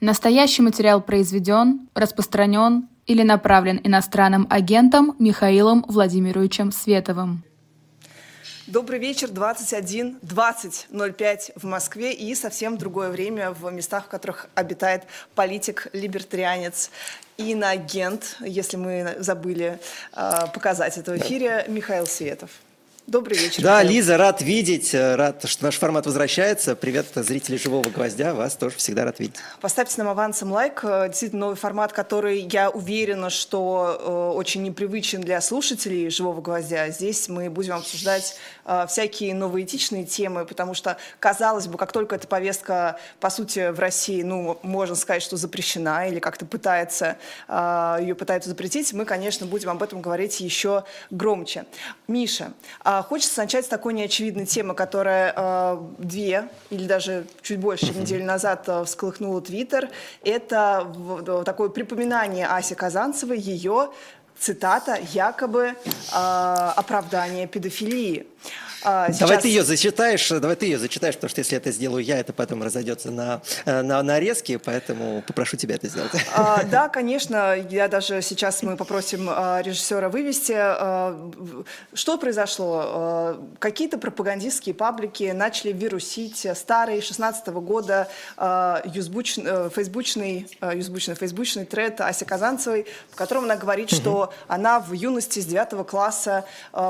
Настоящий материал произведен, распространен или направлен иностранным агентом Михаилом Владимировичем Световым. Добрый вечер, 21, 20.05 в Москве и совсем другое время в местах, в которых обитает политик-либертарианец и иноагент, если мы забыли э, показать это в эфире, Михаил Светов. Добрый вечер. Да, Михаил. Лиза, рад видеть, э, рад, что наш формат возвращается. Привет, зрители «Живого гвоздя», вас тоже всегда рад видеть. Поставьте нам авансом лайк. Э, действительно, новый формат, который, я уверена, что э, очень непривычен для слушателей «Живого гвоздя». Здесь мы будем обсуждать э, всякие новоэтичные темы, потому что, казалось бы, как только эта повестка, по сути, в России, ну, можно сказать, что запрещена или как-то пытается, э, ее пытаются запретить, мы, конечно, будем об этом говорить еще громче. Миша, э, Хочется начать с такой неочевидной темы, которая э, две или даже чуть больше uh-huh. недели назад э, всколыхнула Твиттер. Это такое припоминание Аси Казанцевой, ее цитата, якобы оправдание педофилии. Сейчас... Давай ты ее зачитаешь, давай ты ее зачитаешь, потому что если это сделаю я, это потом разойдется на, э, на нарезки, поэтому попрошу тебя это сделать. А, да, конечно, я даже сейчас мы попросим а, режиссера вывести. А, что произошло? А, какие-то пропагандистские паблики начали вирусить старый 16 -го года а, юзбуч, а, фейсбучный, юзбучный, фейсбучный тред Аси Казанцевой, в котором она говорит, что она в юности с 9 класса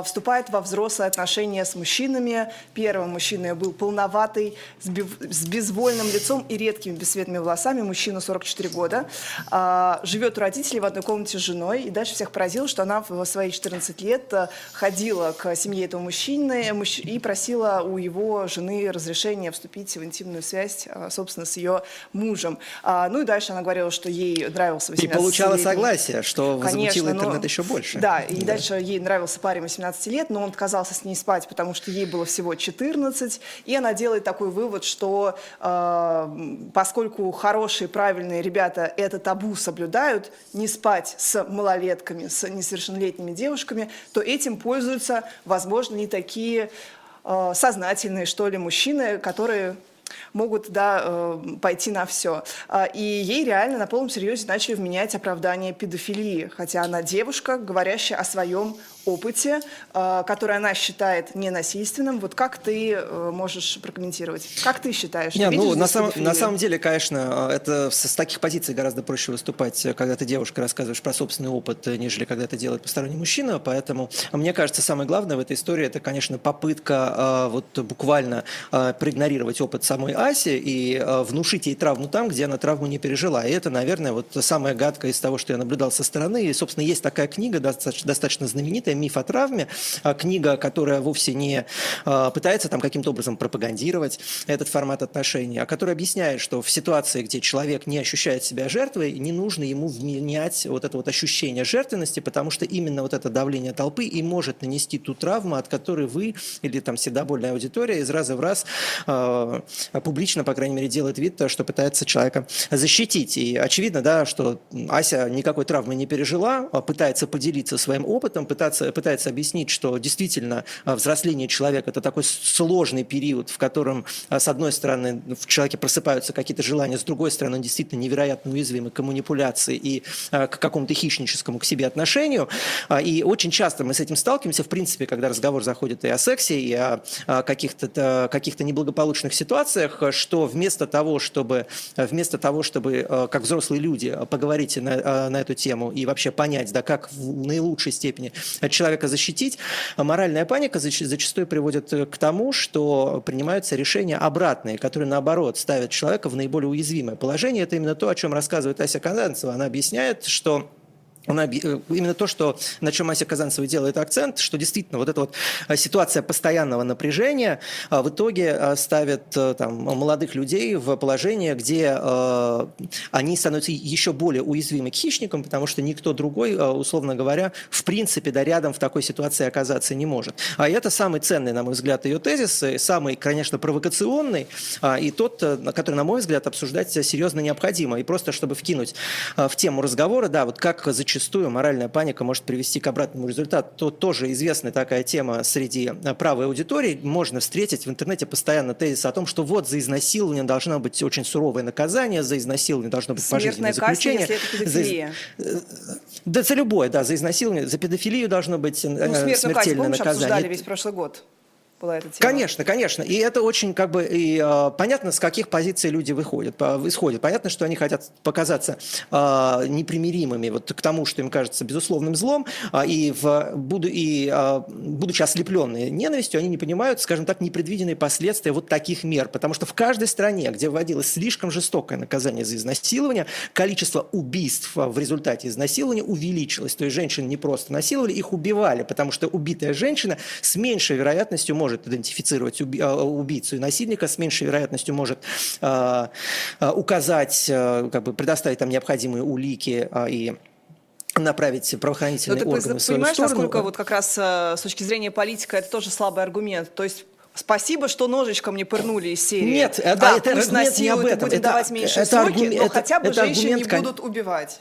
вступает во взрослые отношения с мужчинами. Первым мужчиной был полноватый, с, с безвольным лицом и редкими бесцветными волосами. Мужчина 44 года. А, живет у родителей в одной комнате с женой. И дальше всех поразило, что она в свои 14 лет э, ходила к семье этого мужчины и просила у его жены разрешения вступить в интимную связь, э, собственно, с ее мужем. А, ну и дальше она говорила, что ей нравился 18 И получала согласие, что возмутило интернет но... еще больше. Да, и да. дальше ей нравился парень 18 лет, но он отказался с ней спать, потому потому что ей было всего 14, и она делает такой вывод, что э, поскольку хорошие, правильные ребята это табу соблюдают, не спать с малолетками, с несовершеннолетними девушками, то этим пользуются, возможно, не такие э, сознательные, что ли, мужчины, которые могут да, э, пойти на все. А, и ей реально на полном серьезе начали вменять оправдание педофилии, хотя она девушка, говорящая о своем опыте, э, который она считает ненасильственным. Вот как ты э, можешь прокомментировать? Как ты считаешь? Не, ну, на, сам, на самом деле, конечно, это с, с таких позиций гораздо проще выступать, когда ты девушка рассказываешь про собственный опыт, нежели когда это делает посторонний мужчина. Поэтому мне кажется, самое главное в этой истории это, конечно, попытка вот буквально проигнорировать опыт самой Аси и внушить ей травму там, где она травму не пережила. И это, наверное, вот самое гадкое из того, что я наблюдал со стороны. И, собственно, есть такая книга, достаточно, достаточно знаменитая, знаменитая «Миф о травме», а, книга, которая вовсе не а, пытается там каким-то образом пропагандировать этот формат отношений, а которая объясняет, что в ситуации, где человек не ощущает себя жертвой, не нужно ему вменять вот это вот ощущение жертвенности, потому что именно вот это давление толпы и может нанести ту травму, от которой вы или там седобольная аудитория из раза в раз э, публично, по крайней мере, делает вид, что пытается человека защитить. И очевидно, да, что Ася никакой травмы не пережила, пытается поделиться своим опытом, пытаться пытается, пытается объяснить, что действительно а, взросление человека – это такой сложный период, в котором, а, с одной стороны, в человеке просыпаются какие-то желания, с другой стороны, он действительно невероятно уязвимый к манипуляции и а, к какому-то хищническому к себе отношению. И очень часто мы с этим сталкиваемся, в принципе, когда разговор заходит и о сексе, и о каких-то каких неблагополучных ситуациях, что вместо того, чтобы, вместо того, чтобы как взрослые люди поговорить на, на эту тему и вообще понять, да, как в наилучшей степени человека защитить, моральная паника зачастую приводит э, к тому, что принимаются решения обратные, которые, наоборот, ставят человека в наиболее уязвимое положение. Это именно то, о чем рассказывает Ася Казанцева. Она объясняет, что э, именно то, что, на чем Ася Казанцева делает акцент, что действительно вот эта вот э, ситуация постоянного напряжения э, в итоге ставит там, молодых людей в положение, где э, они становятся еще более уязвимы к хищникам, потому что никто другой, условно говоря, в принципе, да, рядом в такой ситуации оказаться не может. А это самый ценный, на мой взгляд, ее тезис, самый, конечно, провокационный, и тот, который, на мой взгляд, обсуждать серьезно необходимо. И просто, чтобы вкинуть в тему разговора, да, вот как зачастую зачастую моральная паника может привести к обратному результату. То тоже известная такая тема среди правой аудитории. Можно встретить в интернете постоянно тезис о том, что вот за изнасилование должно быть очень суровое наказание, за изнасилование должно быть пожизненное заключение. Казнь, если это педофилия. За, да, за любое, да, за изнасилование, за педофилию должно быть ну, смертельное казнь, помнишь, наказание. обсуждали весь прошлый год была эта тема. Конечно, конечно. И это очень как бы и, э, понятно, с каких позиций люди выходят, по, исходят. Понятно, что они хотят показаться э, непримиримыми вот к тому, что им кажется безусловным злом, э, и, в, буду, и э, будучи ослепленные ненавистью, они не понимают, скажем так, непредвиденные последствия вот таких мер. Потому что в каждой стране, где вводилось слишком жестокое наказание за изнасилование, количество убийств в результате изнасилования увеличилось. То есть женщин не просто насиловали, их убивали, потому что убитая женщина с меньшей вероятностью может может идентифицировать а, убийцу и насильника, с меньшей вероятностью может э, указать, э, как бы предоставить там необходимые улики э, и направить правоохранительные Но органы ты в свою понимаешь, сторону. насколько вот как раз с точки зрения политика это тоже слабый аргумент. То есть Спасибо, что ножичком не пырнули из серии. Нет, да, это пусть аргумент не об этом. Будет это, давать меньше это сроки, аргум... но это, хотя бы это женщин аргумент, не будут убивать.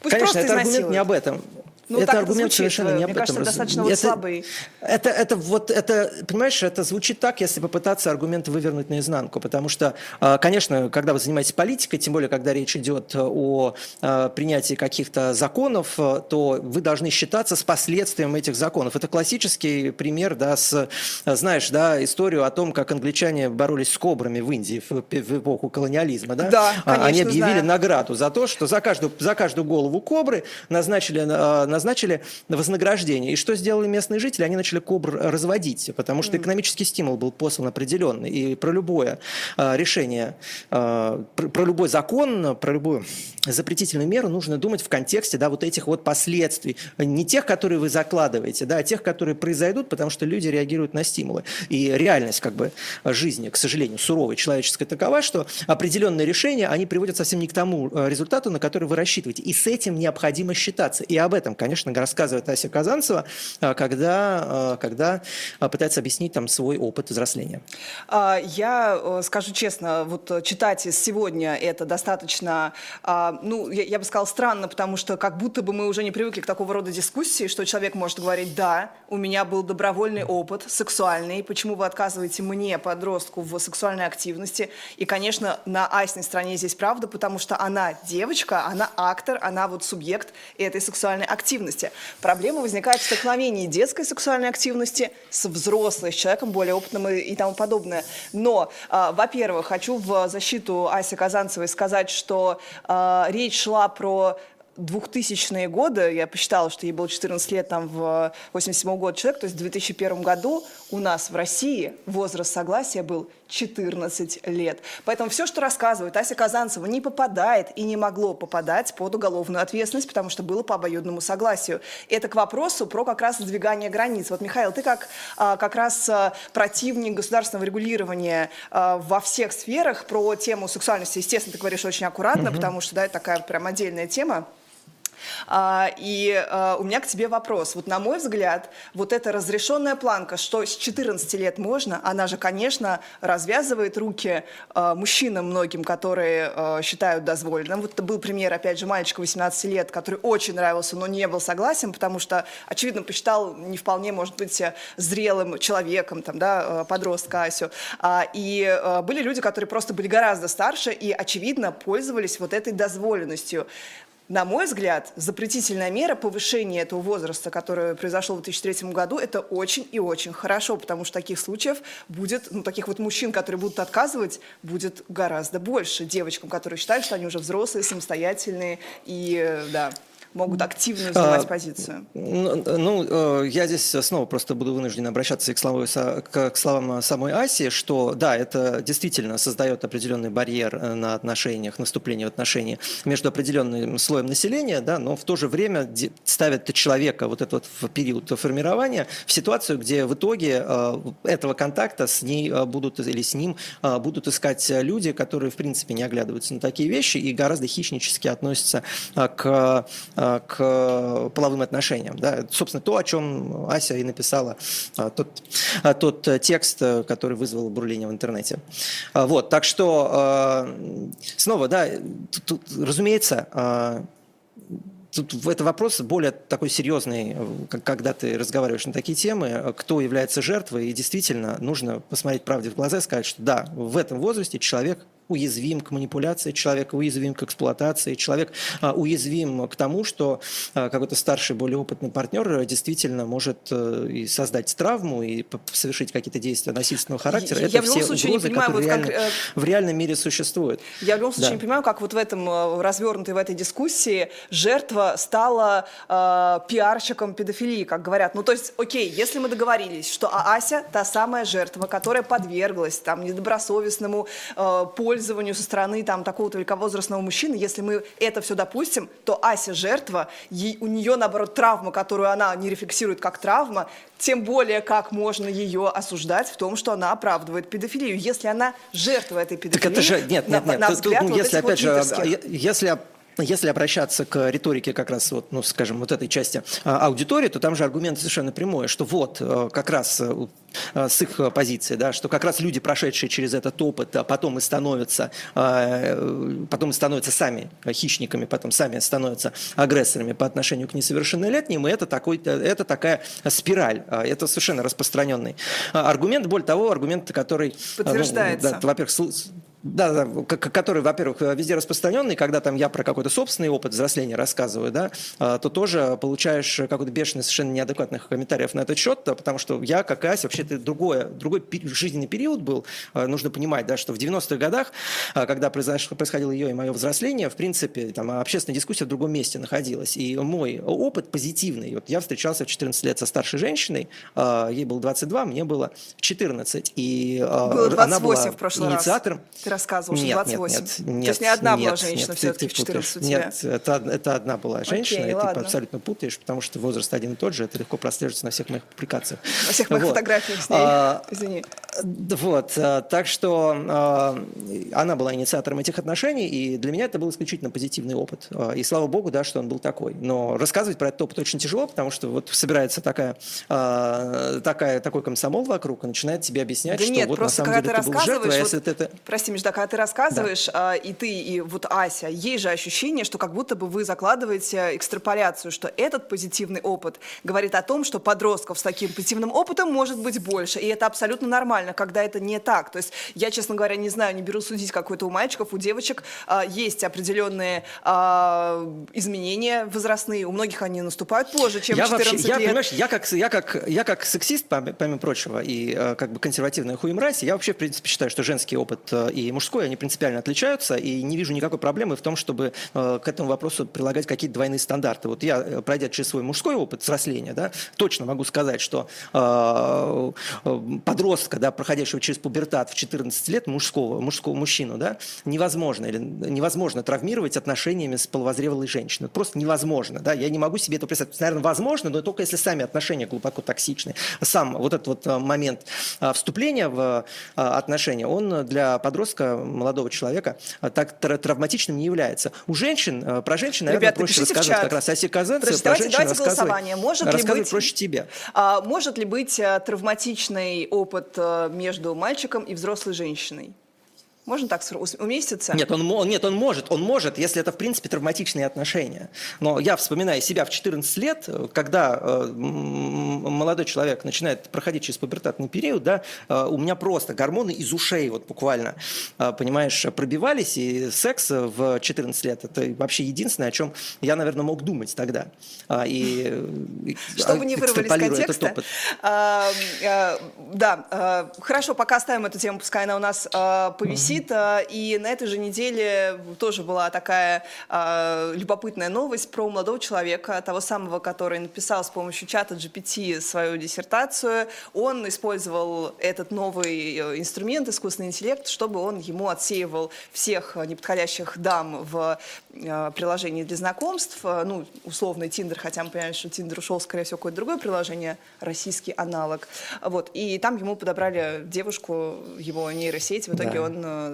Пусть Конечно, это аргумент не об этом. Ну, это аргумент это совершенно не об Мне этом. кажется, достаточно это, вот слабый. Это, это, вот, это, понимаешь, это звучит так, если попытаться аргумент вывернуть наизнанку, потому что, а, конечно, когда вы занимаетесь политикой, тем более, когда речь идет о а, принятии каких-то законов, то вы должны считаться с последствием этих законов. Это классический пример, да, с, знаешь, да, историю о том, как англичане боролись с кобрами в Индии в, в эпоху колониализма, да? Да, конечно, Они объявили знаю. награду за то, что за каждую, за каждую голову кобры назначили назначили вознаграждение. И что сделали местные жители? Они начали кобр разводить, потому что экономический стимул был послан определенный. И про любое а, решение, а, про, про любой закон, про любую запретительную меру нужно думать в контексте да, вот этих вот последствий. Не тех, которые вы закладываете, да, а тех, которые произойдут, потому что люди реагируют на стимулы. И реальность как бы жизни, к сожалению, суровой, человеческая такова, что определенные решения, они приводят совсем не к тому а, результату, на который вы рассчитываете. И с этим необходимо считаться. И об этом, конечно, рассказывает Ася Казанцева, а, когда, а, когда а, пытается объяснить там свой опыт взросления. Я э, скажу честно, вот читать сегодня это достаточно, ну, я, я бы сказала, странно, потому что как будто бы мы уже не привыкли к такого рода дискуссии, что человек может говорить, да, у меня был добровольный опыт сексуальный, почему вы отказываете мне, подростку, в сексуальной активности? И, конечно, на Асиной стороне здесь правда, потому что она девочка, она актор, она вот субъект этой сексуальной активности. Проблема возникает в столкновении детской сексуальной активности с взрослой, с человеком более опытным и, и тому подобное. Но, э, во-первых, хочу в защиту Аси Казанцевой сказать, что э, речь шла про 2000-е годы, я посчитала, что ей было 14 лет там в 87 год человек, то есть в 2001 году у нас в России возраст согласия был 14 лет. Поэтому все, что рассказывает Ася Казанцева, не попадает и не могло попадать под уголовную ответственность, потому что было по обоюдному согласию. Это к вопросу про как раз сдвигание границ. Вот, Михаил, ты как а, как раз а, противник государственного регулирования а, во всех сферах про тему сексуальности, естественно, ты говоришь очень аккуратно, угу. потому что да, это такая прям отдельная тема. А, и а, у меня к тебе вопрос. Вот на мой взгляд, вот эта разрешенная планка, что с 14 лет можно, она же, конечно, развязывает руки а, мужчинам многим, которые считают дозволенным. Вот это был пример, опять же, мальчика 18 лет, который очень нравился, но не был согласен, потому что, очевидно, посчитал не вполне, может быть, зрелым человеком, там, да, подростка Асю. И были люди, которые просто были гораздо старше и, очевидно, пользовались вот этой дозволенностью. На мой взгляд, запретительная мера повышения этого возраста, которое произошло в 2003 году, это очень и очень хорошо, потому что таких случаев будет, ну, таких вот мужчин, которые будут отказывать, будет гораздо больше. Девочкам, которые считают, что они уже взрослые, самостоятельные и, э, да могут активно занимать а, позицию? Ну, э, я здесь снова просто буду вынужден обращаться к, слову, к словам самой Аси, что да, это действительно создает определенный барьер э, на отношениях, наступление в отношения между определенным слоем населения, да, но в то же время ставит человека вот этот вот период формирования в ситуацию, где в итоге э, этого контакта с ней будут или с ним будут искать люди, которые в принципе не оглядываются на такие вещи и гораздо хищнически относятся к к половым отношениям. Да? Собственно, то, о чем Ася и написала, э, тот, э, тот текст, который вызвал бурление в интернете. Вот, так что, снова, да, тут, разумеется, тут это вопрос более такой серьезный, когда ты разговариваешь на такие темы, кто является жертвой, и действительно нужно посмотреть правде в глаза и сказать, что да, в этом возрасте человек уязвим к манипуляции человека, уязвим к эксплуатации, человек а, уязвим к тому, что а, какой-то старший, более опытный партнер действительно может а, и создать травму, и совершить какие-то действия насильственного характера. Я, Это я все угрозы, понимаю, которые вот реально, как, в реальном мире существуют. Я в любом случае да. не понимаю, как вот в этом э, развернутой в этой дискуссии жертва стала э, пиарщиком педофилии, как говорят. Ну, то есть, окей, если мы договорились, что Ася та самая жертва, которая подверглась там недобросовестному э, пользованию использованию со стороны там такого-то великовозрастного мужчины, если мы это все допустим, то Ася жертва, ей, у нее, наоборот, травма, которую она не рефлексирует как травма, тем более, как можно ее осуждать в том, что она оправдывает педофилию, если она жертва этой педофилии. Так это же, нет, нет, нет, на, на взгляд, ну, вот если, опять же, если если обращаться к риторике как раз, вот, ну, скажем, вот этой части а, аудитории, то там же аргумент совершенно прямой, что вот э, как раз э, э, с их позиции, да, что как раз люди, прошедшие через этот опыт, а потом и становятся, потом и становятся сами хищниками, потом сами становятся агрессорами по отношению к несовершеннолетним, и это, такой, это такая спираль, это совершенно распространенный аргумент, более того, аргумент, который... Подтверждается. Ну, да, во-первых, да, да, который, во-первых, везде распространенный, когда там я про какой-то собственный опыт взросления рассказываю, да, а, то тоже получаешь какой-то бешеный, совершенно неадекватных комментариев на этот счет, потому что я, как Ася, вообще это другое, другой жизненный период был. А, нужно понимать, да, что в 90-х годах, а, когда происходило ее и мое взросление, в принципе, там общественная дискуссия в другом месте находилась. И мой опыт позитивный. Вот я встречался в 14 лет со старшей женщиной, ей было 22, мне было 14. И было 28 она была в прошлый инициатором. Раз. Рассказывал, что 28. Нет, нет, нет, То есть не одна нет, была женщина нет, все-таки в 14 у тебя? Нет, это, это одна была женщина, Окей, и ладно. ты абсолютно путаешь, потому что возраст один и тот же, это легко прослеживается на всех моих публикациях. На всех моих вот. фотографиях с ней, а, извини. Вот, а, так что а, она была инициатором этих отношений, и для меня это был исключительно позитивный опыт. И слава богу, да, что он был такой. Но рассказывать про этот опыт очень тяжело, потому что вот собирается такая, такая, такой комсомол вокруг и начинает тебе объяснять, да что нет, вот просто на самом когда деле ты, ты был жертвой, а вот, это... Прости, Межда, когда ты рассказываешь, да. и ты, и вот Ася, есть же ощущение, что как будто бы вы закладываете экстраполяцию, что этот позитивный опыт говорит о том, что подростков с таким позитивным опытом может быть больше, и это абсолютно нормально, когда это не так. То есть я, честно говоря, не знаю, не беру судить какой-то у мальчиков, у девочек а, есть определенные а, изменения возрастные, у многих они наступают позже, чем я 14 вообще, лет. Я, понимаешь, я как, я, как, я как сексист, помимо прочего, и а, как бы консервативная хуемразь, я вообще, в принципе, считаю, что женский опыт а, и мужской, они принципиально отличаются, и не вижу никакой проблемы в том, чтобы э, к этому вопросу прилагать какие-то двойные стандарты. Вот я, э, пройдя через свой мужской опыт взросления, да, точно могу сказать, что э, э подростка, да, проходящего через пубертат в 14 лет, мужского, мужского мужчину, да, невозможно, или невозможно травмировать отношениями с половозрелой женщиной. Просто невозможно. Да? Я не могу себе это представить. Наверное, возможно, но только если сами отношения глубоко токсичны. Сам вот этот вот э, момент вступления в отношения, он для подростка, молодого человека, так травматичным не является. У женщин, э, про женщин, наверное, Ребята, проще рассказывать как раз Аси Казанцев, про женщин давайте голосование. Может ли быть, проще тебе. А, может ли быть травматичный опыт между мальчиком и взрослой женщиной? Можно так уместиться? Нет он, нет, он может. Он может, если это, в принципе, травматичные отношения. Но я вспоминаю себя в 14 лет, когда э, молодой человек начинает проходить через пубертатный период, да, э, у меня просто гормоны из ушей, вот буквально, э, понимаешь, пробивались, и секс в 14 лет – это вообще единственное, о чем я, наверное, мог думать тогда. А, и, Чтобы не вырвались контекста. А, а, да, а, хорошо, пока оставим эту тему, пускай она у нас а, повисит. Авито, и на этой же неделе тоже была такая э, любопытная новость про молодого человека, того самого, который написал с помощью чата GPT свою диссертацию. Он использовал этот новый э, инструмент, искусственный интеллект, чтобы он ему отсеивал всех неподходящих дам в э, приложении для знакомств, э, ну, условный Тиндер, хотя мы понимаем, что Тиндер ушел, скорее всего, какое-то другое приложение, российский аналог. Вот, и там ему подобрали девушку, его нейросеть, в итоге да. он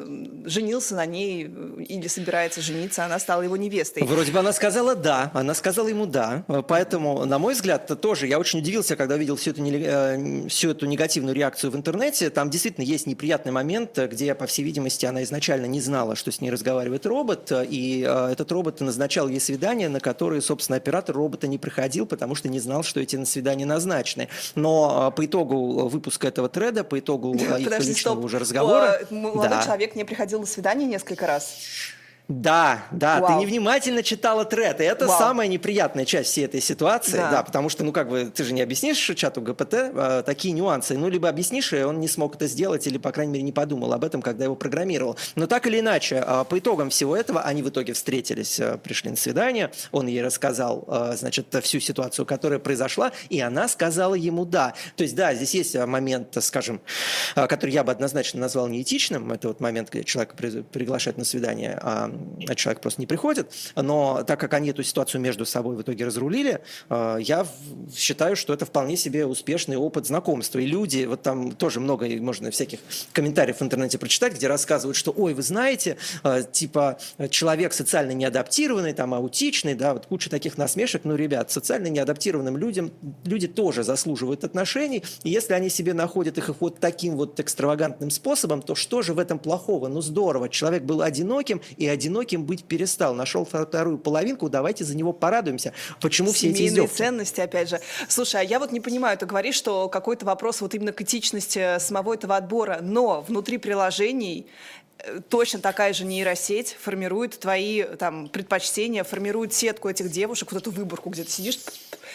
женился на ней или собирается жениться, она стала его невестой. Вроде бы она сказала «да», она сказала ему «да». Поэтому, на мой взгляд, тоже я очень удивился, когда видел всю эту, э, всю эту негативную реакцию в интернете. Там действительно есть неприятный момент, где, по всей видимости, она изначально не знала, что с ней разговаривает робот, и э, этот робот назначал ей свидание, на которое, собственно, оператор робота не приходил, потому что не знал, что эти свидания назначены. Но э, по итогу выпуска этого треда, по итогу их личного уже разговора... Молодой да. человек не приходил на свидание несколько раз. Да, да, Вау. ты невнимательно читала тред, и это Вау. самая неприятная часть всей этой ситуации, да. да, потому что, ну, как бы, ты же не объяснишь чату ГПТ э, такие нюансы, ну, либо объяснишь, и он не смог это сделать, или, по крайней мере, не подумал об этом, когда его программировал. Но так или иначе, э, по итогам всего этого, они в итоге встретились, э, пришли на свидание, он ей рассказал, э, значит, всю ситуацию, которая произошла, и она сказала ему «да». То есть, да, здесь есть момент, скажем, э, который я бы однозначно назвал неэтичным, это вот момент, где человека приглашают на свидание, а человек просто не приходит. Но так как они эту ситуацию между собой в итоге разрулили, э, я считаю, что это вполне себе успешный опыт знакомства. И люди, вот там тоже много можно всяких комментариев в интернете прочитать, где рассказывают, что, ой, вы знаете, э, типа человек социально неадаптированный, там аутичный, да, вот куча таких насмешек. Ну, ребят, социально неадаптированным людям люди тоже заслуживают отношений. И если они себе находят их вот таким вот экстравагантным способом, то что же в этом плохого? Ну, здорово, человек был одиноким и одиноким одиноким быть перестал. Нашел вторую половинку, давайте за него порадуемся. Почему Семейные все эти издевки? ценности, опять же. Слушай, а я вот не понимаю, ты говоришь, что какой-то вопрос вот именно к этичности самого этого отбора, но внутри приложений э, точно такая же нейросеть формирует твои там, предпочтения, формирует сетку этих девушек, вот эту выборку, где ты сидишь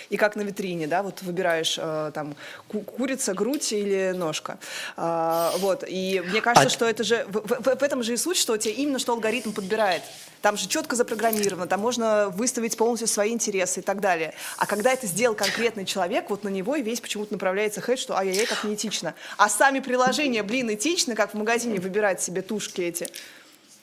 и как на витрине, да, вот выбираешь э, там ку курица, грудь или ножка. Э, вот, и мне кажется, а... что это же, в, в, в этом же и суть, что тебе именно что алгоритм подбирает. Там же четко запрограммировано, там можно выставить полностью свои интересы и так далее. А когда это сделал конкретный человек, вот на него и весь почему-то направляется хейт, что ай-яй-яй, как неэтично. А сами приложения, блин, этичны, как в магазине выбирать себе тушки эти.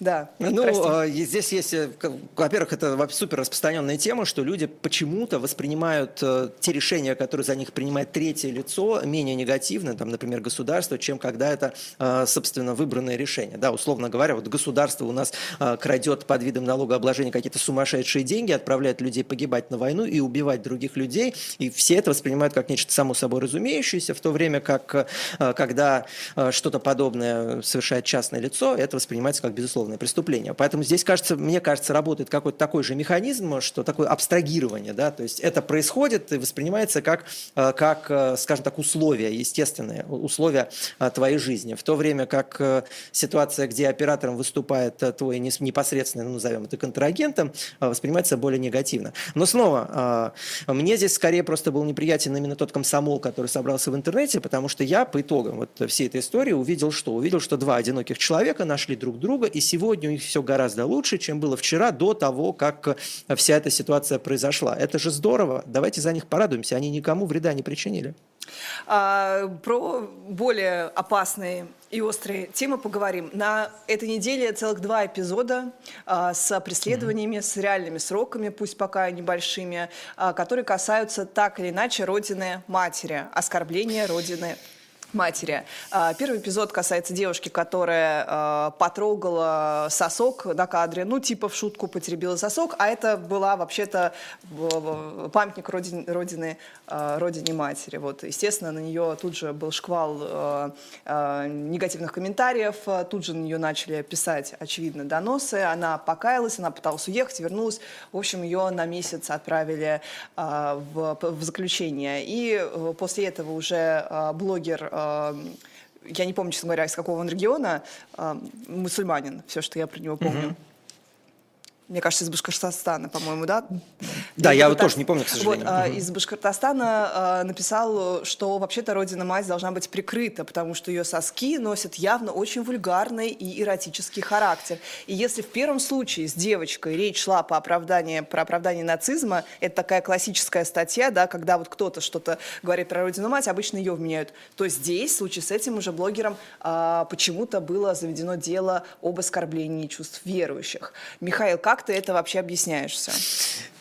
Да. Ну, прости. здесь есть, э, во-первых, это супер распространенная тема, что люди почему-то воспринимают э, те решения, которые за них принимает третье лицо, менее негативно, там, например, государство, чем когда это, э, собственно, выбранное решение. Да, условно говоря, вот государство у нас крадет под видом налогообложения какие-то сумасшедшие деньги, отправляет людей погибать на войну и убивать других людей, и все это воспринимают как нечто само собой разумеющееся, в то время как, когда что-то подобное совершает частное лицо, это воспринимается как безусловно уголовное преступление. Поэтому здесь, кажется, мне кажется, работает какой-то такой же механизм, что такое абстрагирование, да, то есть это происходит и воспринимается как, э, как э, скажем так, условия, естественные условия э, твоей жизни. В то время как ситуация, где оператором выступает твой непосредственный, ну, назовем это контрагентом, воспринимается более негативно. Но снова, мне здесь скорее просто был неприятен именно тот комсомол, который собрался в интернете, потому что я по итогам вот всей этой истории увидел что? Увидел, что два одиноких человека нашли друг друга и сегодня у них все гораздо лучше, чем было вчера, до того, как вся эта ситуация произошла. Это же здорово. Давайте за них порадуемся. Они никому вреда не причинили. А, про более опасные и острые темы поговорим. На этой неделе целых два эпизода а, с преследованиями, mm-hmm. с реальными сроками, пусть пока небольшими, а, которые касаются так или иначе родины матери, оскорбления родины матери. А, первый эпизод касается девушки, которая а, потрогала сосок на кадре, ну, типа в шутку потеребила сосок, а это была вообще-то памятник родин, родины, а, родине матери. Вот, естественно, на нее тут же был шквал негативных комментариев, тут же на нее начали писать, очевидно, доносы, она покаялась, она пыталась уехать, вернулась, в общем, ее на месяц отправили в, в заключение. И э, после этого уже блогер я не помню, честно говоря, из какого он региона, мусульманин, все, что я про него помню. Mm-hmm мне кажется, из Башкортостана, по-моему, да? Да, я вот тоже не помню, к сожалению. Вот, угу. Из Башкортостана э, написал, что вообще-то родина-мать должна быть прикрыта, потому что ее соски носят явно очень вульгарный и эротический характер. И если в первом случае с девочкой речь шла по оправданию, про оправдание нацизма, это такая классическая статья, да, когда вот кто-то что-то говорит про родину-мать, обычно ее вменяют, то здесь, в случае с этим уже блогером, э, почему-то было заведено дело об оскорблении чувств верующих. Михаил, как ты это вообще объясняешься?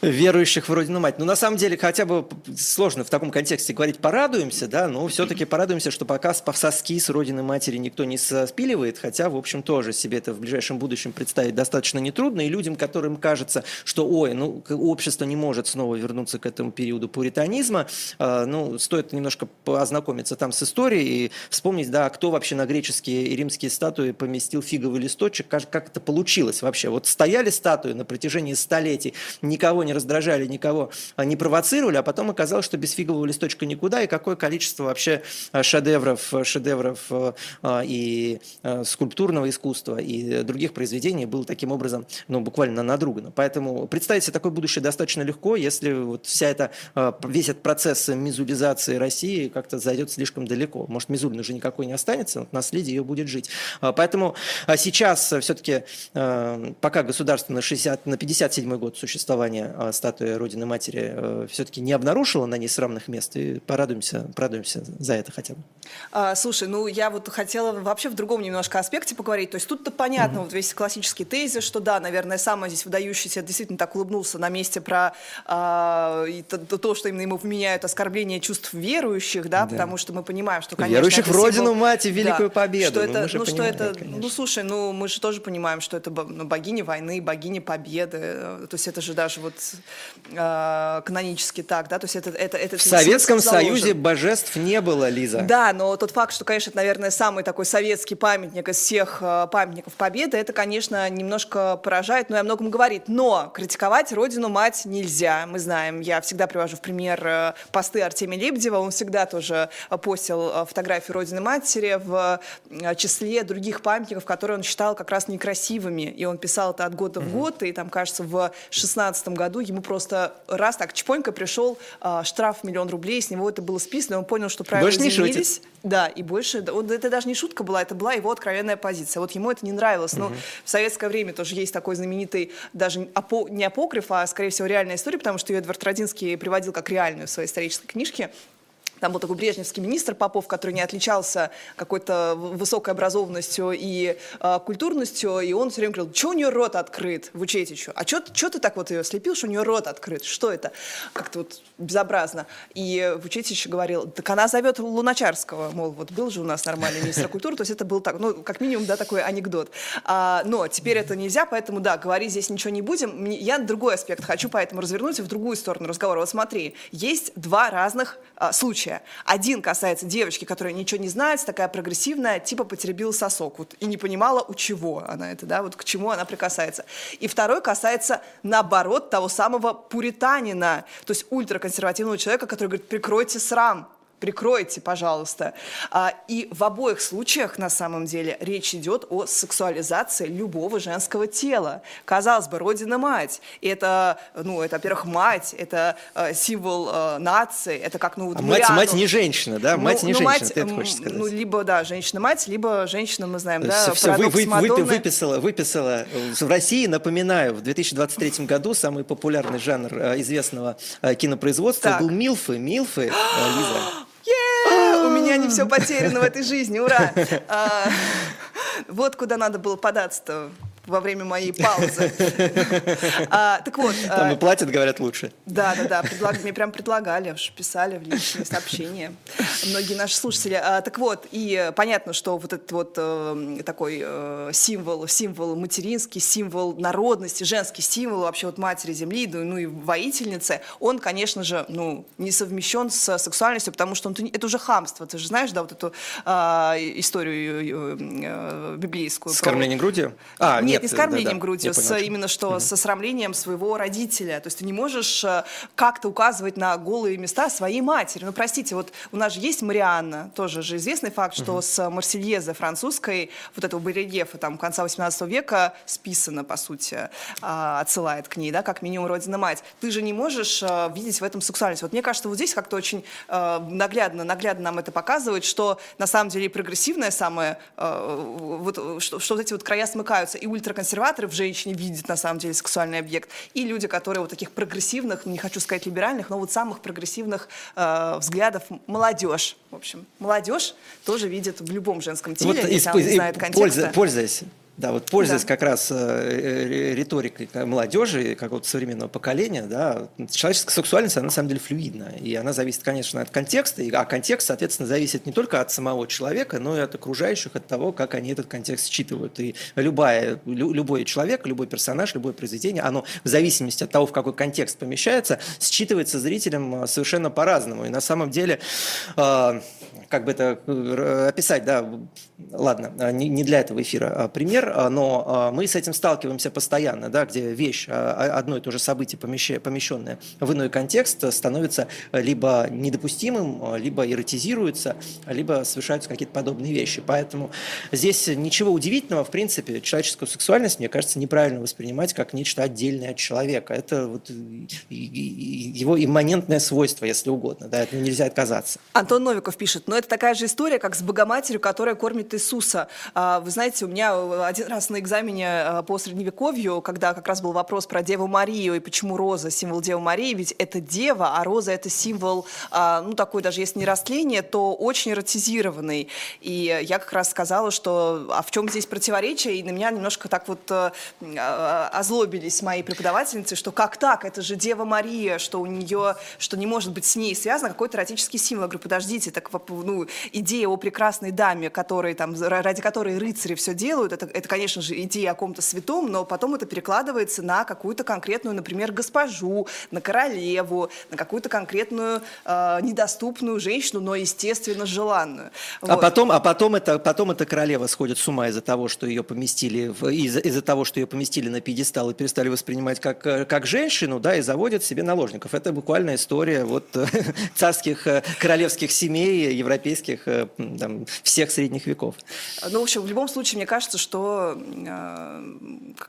верующих вроде, ну, мать, ну, на самом деле, хотя бы сложно в таком контексте говорить «порадуемся», да, но все-таки порадуемся, что пока соски с родины матери никто не спиливает, хотя, в общем, тоже себе это в ближайшем будущем представить достаточно нетрудно, и людям, которым кажется, что, ой, ну, общество не может снова вернуться к этому периоду пуританизма, э, ну, стоит немножко ознакомиться там с историей и вспомнить, да, кто вообще на греческие и римские статуи поместил фиговый листочек, как, как это получилось вообще. Вот стояли статуи на протяжении столетий, никого не раздражали, никого а, не провоцировали, а потом оказалось, что без фигового листочка никуда, и какое количество вообще а, шедевров, шедевров а, и скульптурного искусства, и других произведений было таким образом, ну, буквально надругано. Поэтому представить себе такое будущее достаточно легко, если вот вся эта, весь этот процесс мизулизации России как-то зайдет слишком далеко. Может, Мизулина уже никакой не останется, наследие ее будет жить. Поэтому сейчас все-таки пока государство на, 60, на 57 год существования статуи Родины Матери э, все-таки не обнаружила на ней срамных мест, и порадуемся, порадуемся за это хотя бы. А, слушай, ну я вот хотела вообще в другом немножко аспекте поговорить. То есть тут-то понятно, mm-hmm. вот весь классический тезис, что да, наверное, самое здесь выдающееся, действительно так улыбнулся на месте про а, то, то, что именно ему вменяют оскорбление чувств верующих, да, да. потому что мы понимаем, что, конечно, Верующих в Родину, символ... Мать и Великую да, Победу. Что ну, это, ну, что это, конечно. ну, слушай, ну, мы же тоже понимаем, что это ну, богиня войны, богиня победы, э, то есть это же даже вот э, канонически так, да, то есть это... это, это в Советском Союзе божеств не было, Лиза. Да, но тот факт, что, конечно, это, наверное, самый такой советский памятник из всех э, памятников Победы, это, конечно, немножко поражает, но и о многом говорит. Но критиковать Родину-мать нельзя, мы знаем. Я всегда привожу в пример э, посты Артемия Лебедева, он всегда тоже постил фотографию Родины-матери в числе других памятников, которые он считал как раз некрасивыми, и он писал это от года в год, и там, кажется, в шестнадцатом году ему просто раз так чпонько пришел а, штраф миллион рублей, с него это было списано, он понял, что правила больше изменились. Да, и больше, вот это даже не шутка была, это была его откровенная позиция. Вот ему это не нравилось. Но угу. в советское время тоже есть такой знаменитый, даже апо, не апокриф, а, скорее всего, реальная история, потому что ее Эдвард Родинский приводил как реальную в своей исторической книжке. Там был такой брежневский министр Попов, который не отличался какой-то высокой образованностью и э, культурностью, и он все время говорил, что у нее рот открыт, Вучетичу? А что ты так вот ее слепил, что у нее рот открыт? Что это? Как-то вот безобразно. И Вучетич говорил, так она зовет Луначарского, мол, вот был же у нас нормальный министр культуры, то есть это был так, ну, как минимум, да, такой анекдот. А, но теперь это нельзя, поэтому, да, говорить здесь ничего не будем. Я другой аспект хочу поэтому развернуть в другую сторону разговора. Вот смотри, есть два разных а, случая случая. Один касается девочки, которая ничего не знает, такая прогрессивная, типа потеребила сосок, вот, и не понимала, у чего она это, да, вот к чему она прикасается. И второй касается, наоборот, того самого пуританина, то есть ультраконсервативного человека, который говорит, прикройте срам, прикройте, пожалуйста. А, и в обоих случаях, на самом деле, речь идет о сексуализации любого женского тела. Казалось бы, Родина-мать. Это, ну, это, во-первых, мать, это э, символ э, нации, это как, ну, а мать, мать не женщина, да? Мать ну, не ну, женщина, мать, ты это хочешь сказать? Ну, либо, да, женщина-мать, либо женщина, мы знаем, да, все, вы, вы, вы, выписала, выписала. В России, напоминаю, в 2023 году самый популярный жанр э, известного э, кинопроизводства так. был милфы. Милфы, Лиза. У меня не все потеряно в этой жизни, ура! А, вот куда надо было податься-то во время моей паузы. а, так вот. Там а, и платят, говорят, лучше. Да, да, да. Мне прям предлагали, писали в личные сообщения. Многие наши слушатели. А, так вот, и понятно, что вот этот вот э, такой э, символ, символ материнский, символ народности, женский символ вообще вот матери земли, ну и воительницы, он, конечно же, ну, не совмещен с сексуальностью, потому что он, это уже хамство. Ты же знаешь, да, вот эту э, историю э, библейскую. С кормлением грудью? А, нет, нет, не с кормлением да, грудью, с, именно что угу. со срамлением своего родителя. То есть ты не можешь э, как-то указывать на голые места своей матери. Ну, простите, вот у нас же есть Марианна, тоже же известный факт, что угу. с Марсельезы французской, вот этого барельефа там конца 18 века списано, по сути, а, отсылает к ней, да, как минимум Родина-мать. Ты же не можешь э, видеть в этом сексуальность. Вот мне кажется, вот здесь как-то очень э, наглядно, наглядно нам это показывает, что на самом деле прогрессивное самое, вот, что, что вот эти вот края смыкаются, и ультраконсерваторы в женщине видят на самом деле сексуальный объект, и люди, которые вот таких прогрессивных, не хочу сказать либеральных, но вот самых прогрессивных э, взглядов, молодежь, в общем, молодежь тоже видит в любом женском теле, вот если она не знает контекста. Пользуясь Да, вот пользуясь да. как раз э, риторикой молодежи, какого-то современного поколения, да, человеческая сексуальность, она на самом деле флюидна. И она зависит, конечно, от контекста, а контекст, соответственно, зависит не только от самого человека, но и от окружающих, от того, как они этот контекст считывают. И любая, любой человек, любой персонаж, любое произведение, оно в зависимости от того, в какой контекст помещается, считывается зрителем совершенно по-разному. И на самом деле, а, как бы это э, описать, да, ладно, а, не для этого эфира а, пример, пример, а, но а, мы с этим сталкиваемся постоянно, да, где вещь, а, одно и то же событие, помещенное в иной контекст, становится либо недопустимым, либо эротизируется, либо совершаются какие-то подобные вещи. Поэтому здесь ничего удивительного, в принципе, человеческую сексуальность, мне кажется, неправильно воспринимать как нечто отдельное от человека. Это вот его имманентное свойство, если угодно, да, от нельзя отказаться. Антон Новиков пишет, но это такая же история, как с Богоматерью, которая кормит Иисуса. Вы знаете, у меня один раз на экзамене э, по средневековью, когда как раз был вопрос про Деву Марию и почему роза символ Девы Марии, ведь это дева, а роза это символ, а, ну такой даже если не растление, то очень эротизированный. И я как раз сказала, что а в чем здесь противоречие, и на меня немножко так вот э, а, озлобились мои преподавательницы, что как так, это же Дева Мария, что у нее, что не может быть с ней связано какой-то эротический символ. Я говорю, подождите, так ну, идея о прекрасной даме, которой, там, ради которой рыцари все делают, это, это, конечно же, идея о ком-то святом, но потом это перекладывается на какую-то конкретную, например, госпожу, на королеву, на какую-то конкретную э, недоступную женщину, но, естественно, желанную. А, потом, а потом, это, потом эта королева сходит с ума из-за того, что ее поместили, из-за, из-за того, что ее поместили на пьедестал и перестали воспринимать как, э, как женщину, да, и заводят себе наложников. Это буквально история вот царских э, королевских семей, европейских, э, там, всех средних веков. Ну, в общем, в любом случае, мне кажется, что Э,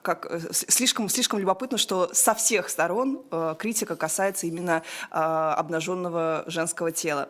как, э, слишком, слишком любопытно, что со всех сторон э, критика касается именно обнаженного женского тела.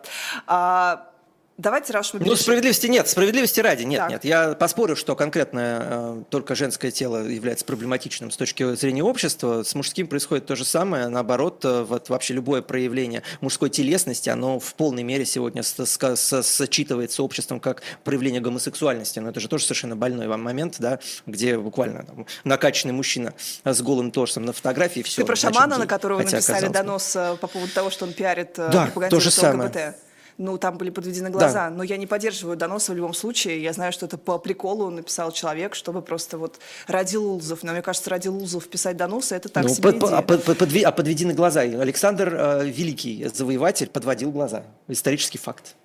Давайте, раз мы... Ну, справедливости нет, справедливости ради, нет, так. нет. Я поспорю, что конкретно э, только женское тело является проблематичным с точки зрения общества. С мужским происходит то же самое. Наоборот, э, вот вообще любое проявление мужской телесности, оно в полной мере сегодня сочитывается обществом как проявление гомосексуальности. Но это же тоже совершенно больной вам момент, да, где буквально там, накачанный мужчина с голым торсом на фотографии. Все, Ты про шамана, на которого написали донос э, по поводу того, что он пиарит э, да, то же самое. ЛГБТ? Ну, там были подведены глаза. Да. Но я не поддерживаю доноса в любом случае. Я знаю, что это по приколу написал человек, чтобы просто вот ради лузов. Но мне кажется, ради лузов писать доносы, это так ну, себе под, идея. А, под, под, а подведены глаза. Александр э, Великий, завоеватель, подводил глаза. Исторический факт.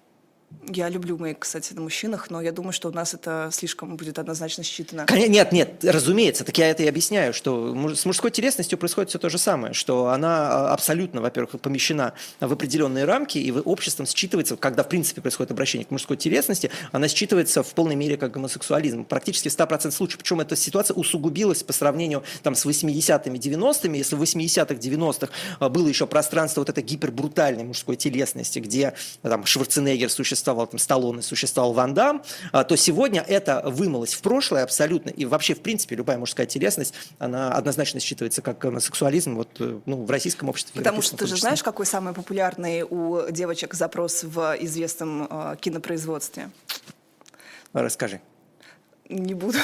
Я люблю мейк, кстати, на мужчинах, но я думаю, что у нас это слишком будет однозначно считано. Нет, нет, разумеется, так я это и объясняю, что с мужской телесностью происходит все то же самое, что она а, абсолютно, во-первых, помещена в определенные рамки, и обществом считывается, когда в принципе происходит обращение к мужской телесности, она считывается в полной мере как гомосексуализм. Практически в 100% случаев. Причем эта ситуация усугубилась по сравнению там, с 80-ми, 90-ми. Если в 80-х, 90-х а, было еще пространство вот этой гипербрутальной мужской телесности, где там Шварценеггер существовал, существовал там Сталлоне, существовал Ван Дам, а, то сегодня это вымылось в прошлое абсолютно. И вообще, в принципе, любая мужская телесность, она однозначно считывается как сексуализм вот, э, ну, в российском обществе. Потому что ты же знаешь, какой самый популярный у девочек запрос в известном э, кинопроизводстве? Расскажи. Не буду.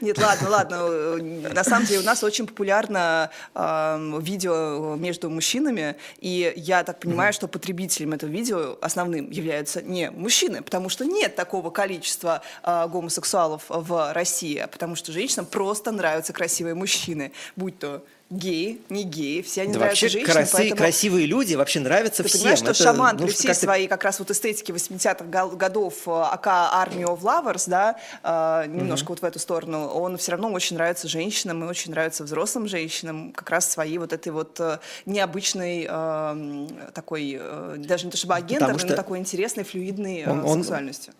Нет, ладно, ладно. На самом деле у нас очень популярно э, видео между мужчинами, и я так понимаю, что потребителем этого видео основным являются не мужчины, потому что нет такого количества э, гомосексуалов в России, а потому что женщинам просто нравятся красивые мужчины, будь то геи, не геи, все они да нравятся вообще женщинам. Красы, поэтому... красивые люди вообще нравятся Ты всем. понимаешь, что Это, шаман ну, при всей своей как раз вот эстетике 80-х годов э, АК Army of Lovers, да, э, немножко mm-hmm. вот в эту сторону, он все равно очень нравится женщинам и очень нравится взрослым женщинам, как раз своей вот этой вот э, необычной э, такой, э, даже не то чтобы агендерной, что... но такой интересной, флюидной э, он, сексуальностью.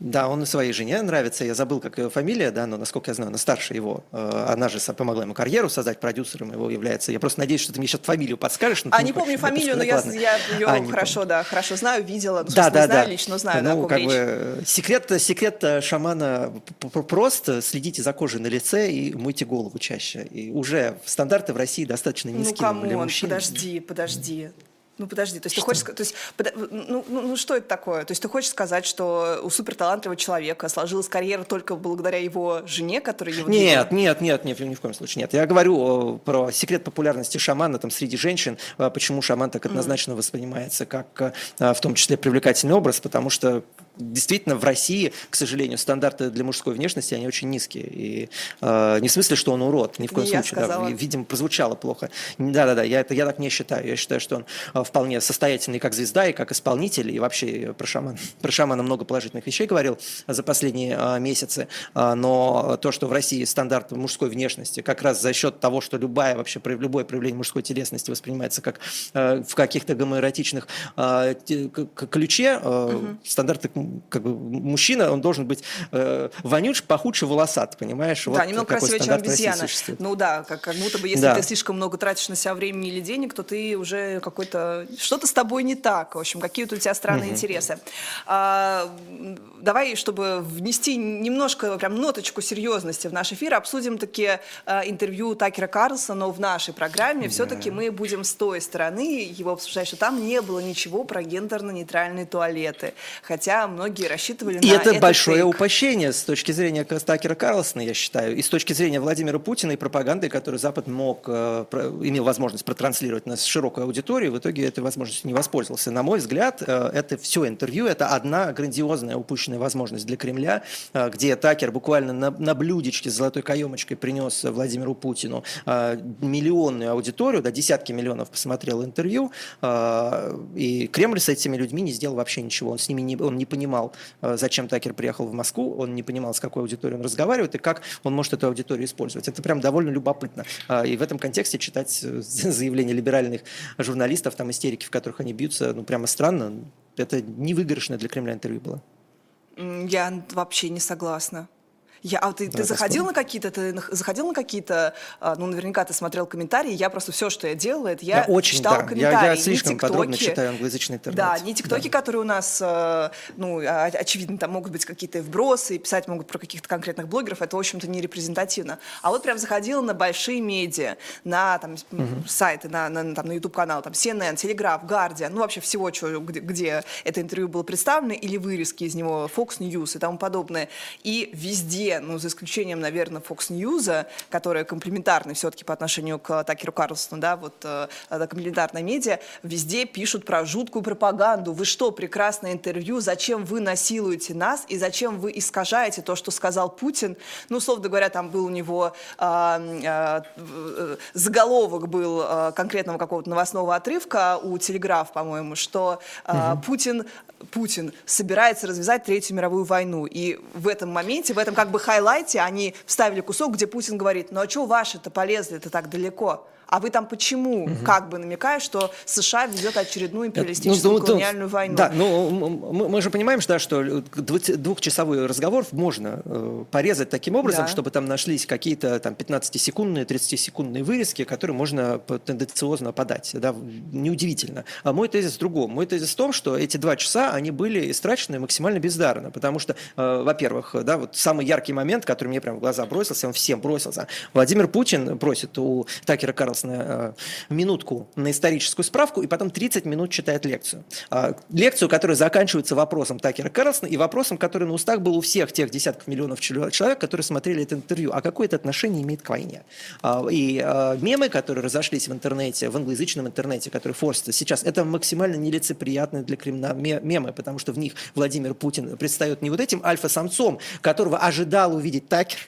Да, он и своей жене нравится. Я забыл, как ее фамилия, да, но, насколько я знаю, она старше его. Э, она же помогла ему карьеру создать, продюсером его является. Я просто надеюсь, что ты мне сейчас фамилию подскажешь. А, не, не помню фамилию, но я, я ее а, хорошо, помню. да, хорошо знаю, видела. Ну, да, да, знаю да. лично, знаю, ну, да, как речь. бы, секрет, секрет шамана просто следите за кожей на лице и мойте голову чаще. И уже стандарты в России достаточно низкие ну, come on, для мужчин. подожди, подожди. Ну подожди, то есть что? ты хочешь, то есть, ну, ну, ну что это такое? То есть ты хочешь сказать, что у суперталантливого человека сложилась карьера только благодаря его жене, которая его Нет, нет, нет, нет, ни в коем случае нет. Я говорю про секрет популярности шамана там среди женщин, а почему шаман так однозначно мм. воспринимается как а, в том числе привлекательный образ, потому что действительно в России, к сожалению, стандарты для мужской внешности, они очень низкие. И э, не в смысле, что он урод, ни в коем не случае. Да, видимо, прозвучало плохо. Да-да-да, я, это, я так не считаю. Я считаю, что он э, вполне состоятельный как звезда и как исполнитель. И вообще про шамана, про шамана много положительных вещей говорил за последние э, месяцы. Э, но то, что в России стандарт мужской внешности, как раз за счет того, что любая, вообще любое проявление мужской телесности воспринимается как э, в каких-то гомоэротичных э, ключе, э, угу. стандарты как бы мужчина, он должен быть э, вонюч, пахучий, волосат, понимаешь? Да, вот немного красивее, чем обезьяна. Ну да, как, как будто бы если да. ты слишком много тратишь на себя времени или денег, то ты уже какой-то... Что-то с тобой не так, в общем, какие-то у тебя странные угу. интересы. А, давай, чтобы внести немножко, прям ноточку серьезности в наш эфир, обсудим таки а, интервью Такера Карлсона в нашей программе. Все-таки мы будем с той стороны его обсуждать, что там не было ничего про гендерно-нейтральные туалеты. Хотя многие рассчитывали и на это большое фейк. упущение с точки зрения Такера Карлсона, я считаю, и с точки зрения Владимира Путина и пропаганды, которую Запад мог, э, имел возможность протранслировать на широкую аудиторию, в итоге этой возможностью не воспользовался. На мой взгляд, э, это все интервью, это одна грандиозная упущенная возможность для Кремля, э, где Такер буквально на, на блюдечке с золотой каемочкой принес Владимиру Путину миллионную аудиторию, да, десятки миллионов посмотрел интервью, и Кремль с этими людьми не сделал вообще ничего, он с ними не, он не понимал понимал, э, зачем Такер приехал в Москву, он не понимал, с какой аудиторией он разговаривает и как он может эту аудиторию использовать. Это прям довольно любопытно. А, и в этом контексте читать э, заявления либеральных журналистов, там истерики, в которых они бьются, ну прямо странно. Это невыигрышное для Кремля интервью было. Я вообще не согласна. Я, а ты, да, ты заходил на какие-то, ты заходил на какие-то, а, ну, наверняка ты смотрел комментарии. Я просто все, что я делала, это я, я очень, читала да. комментарии. Я, я слишком тиктоки, подробно читаю англоязычный интернет. Да, не тиктоки, да. которые у нас, э, ну, очевидно, там могут быть какие-то вбросы, и писать могут про каких-то конкретных блогеров. Это, в общем-то, не репрезентативно. А вот прям заходила на большие медиа, на там угу. сайты, на, на, там, на YouTube-канал, там CNN, Telegraph, Guardian, ну, вообще всего, что, где, где это интервью было представлено, или вырезки из него, Fox News и тому подобное. И везде, ну, за исключением наверное, Fox News, которая комплементарна все-таки по отношению к Такеру Карлсону, да, вот э, комплементарная медиа, везде пишут про жуткую пропаганду. Вы что, прекрасное интервью, зачем вы насилуете нас и зачем вы искажаете то, что сказал Путин? Ну, условно говоря, там был у него э, э, заголовок был э, конкретного какого-то новостного отрывка у Телеграф, по-моему, что э, угу. Путин Путин собирается развязать Третью мировую войну. И в этом моменте, в этом как бы хайлайте, они вставили кусок, где Путин говорит, ну а что ваши-то полезли это так далеко? А вы там почему, угу. как бы намекая, что США ведет очередную империалистическую ну, ну, колониальную войну? Да, ну мы, мы же понимаем, да, что двухчасовой разговор можно э, порезать таким образом, да. чтобы там нашлись какие-то там 15-секундные, 30-секундные вырезки, которые можно тенденциозно подать. Да, неудивительно. А мой тезис в другом. Мой тезис в том, что эти два часа, они были истрачены максимально бездарно, потому что, э, во-первых, да, вот самый яркий момент, который мне прям в глаза бросился, он всем бросился. Владимир Путин просит у Такера Карлсона на э, минутку на историческую справку и потом 30 минут читает лекцию. А, лекцию, которая заканчивается вопросом Такера Карлсона и вопросом, который на устах был у всех тех десятков миллионов человек, которые смотрели это интервью. А какое это отношение имеет к войне? А, и а, мемы, которые разошлись в интернете, в англоязычном интернете, которые форсятся сейчас, это максимально нелицеприятные для Кремля мемы, потому что в них Владимир Путин предстает не вот этим альфа-самцом, которого ожидал увидеть Такер,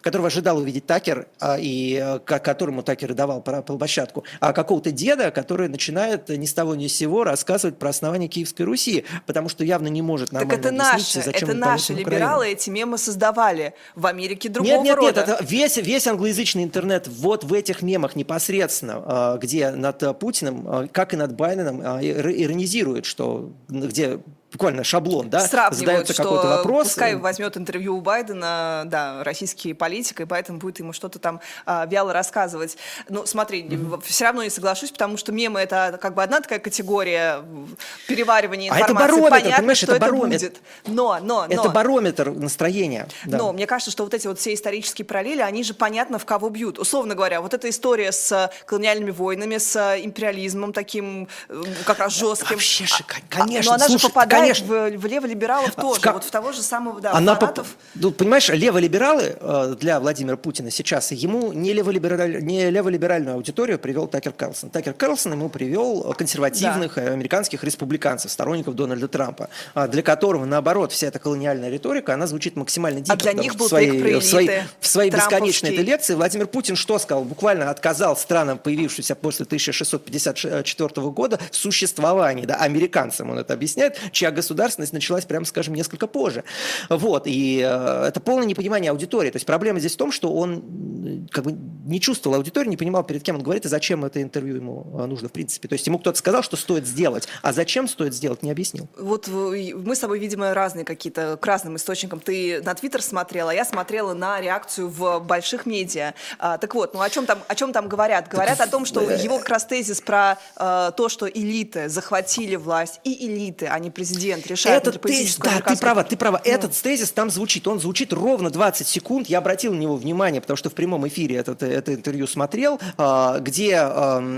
которого ожидал увидеть Такер, и э, которому Такер давал площадку, а какого-то деда, который начинает ни с того ни с сего рассказывать про основание Киевской Руси, потому что явно не может нормально Так это наши, зачем это наши либералы эти мемы создавали. В Америке другого нет, нет, рода. Нет, это весь, весь англоязычный интернет вот в этих мемах непосредственно, а, где над Путиным, а, как и над Байденом, а, иронизирует, что где буквально шаблон, да, задается какой-то вопрос. Пускай возьмет интервью у Байдена, да, российский политик, и Байден будет ему что-то там а, вяло рассказывать. Ну, смотри, mm-hmm. все равно не соглашусь, потому что мемы это как бы одна такая категория переваривания информации. А это барометр, Понятно, понимаешь, что это, барометр. это будет. Но, но, но. Это барометр настроения. Да. Но мне кажется, что вот эти вот все исторические параллели, они же понятно в кого бьют. Условно говоря, вот эта история с колониальными войнами, с империализмом таким э, как раз жестким. Вообще же, конечно. Но она Слушай, же попадает конечно. в, в леволибералов а, тоже. В, вот в того же самого, да, она фанатов. Поп... Ну, понимаешь, леволибералы э, для Владимира Путина сейчас, ему не, леволибераль... не леволиберальную аудиторию привел Такер Карлсон. Такер Карлсон ему привел консервативных да. американских республиканцев, сторонников Дональда Трампа, а, для которого, наоборот, вся эта колониальная риторика, она звучит максимально дико. А для них был в своей, в своей, в своей бесконечной этой лекции Владимир Путин что сказал? Буквально отказал странам, появившимся после 1654 года, в существовании, да, американцам он это объясняет, чья государственность началась, прямо скажем, несколько позже. Вот, и э, это полное непонимание аудитории. То есть проблема здесь в том, что он как бы не чувствовал аудиторию, не понимал, перед кем он говорит и зачем это интервью ему э, нужно в принципе. То есть ему кто-то сказал, что стоит сделать, а зачем стоит сделать, не объяснил. Вот мы с тобой, видимо, разные какие-то, к разным источникам. Ты на Твиттер смотрела, а я смотрела на реакцию в больших медиа. А, так вот, ну о чем там, о чем там говорят? Говорят так, о том, что его как раз тезис про э, то, что элиты захватили власть, и элиты, а не президент, решают Этот тезис, да, ты права, ты права. Ну. Этот тезис там звучит, он звучит ровно 20 секунд. Я обратил на него внимание, потому что в прямом эфире этот, это интервью смотрел, э, где,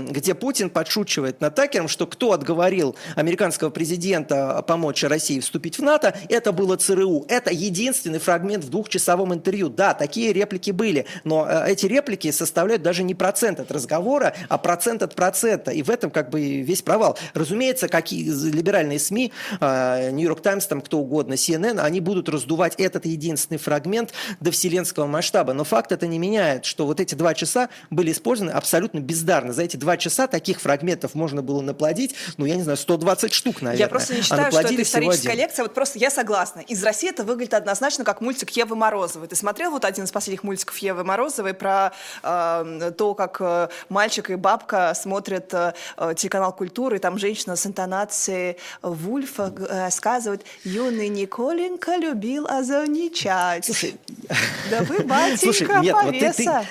где Путин подшучивает над Такером, что кто отговорил американского президента помочь России вступить в НАТО, это было ЦРУ. Это единственный фрагмент в двухчасовом интервью. Да, такие реплики были, но э, эти реплики составляют даже не процент от разговора, а процент от процента. И в этом как бы весь провал. Разумеется, какие либеральные СМИ, Нью-Йорк Таймс, там кто угодно, CNN, они будут раздувать этот единственный фрагмент до вселенского масштаба. Но факт это не меняет, что вот эти два часа были использованы абсолютно бездарно. За эти два часа таких фрагментов можно было наплодить, ну, я не знаю, 120 штук, наверное. Я просто не а считаю, а что это историческая лекция. Вот просто я согласна. Из России это выглядит однозначно как мультик Евы Морозовой. Ты смотрел вот один из последних мультиков Евы Морозовой про э, то, как э, мальчик и бабка смотрят э, телеканал «Культура», и там женщина с интонацией Вульфа э, рассказывает «Юный Николенька любил озорничать». Слушай, да вы, батенька, Слушай, нет, повеса. Вот ты, ты,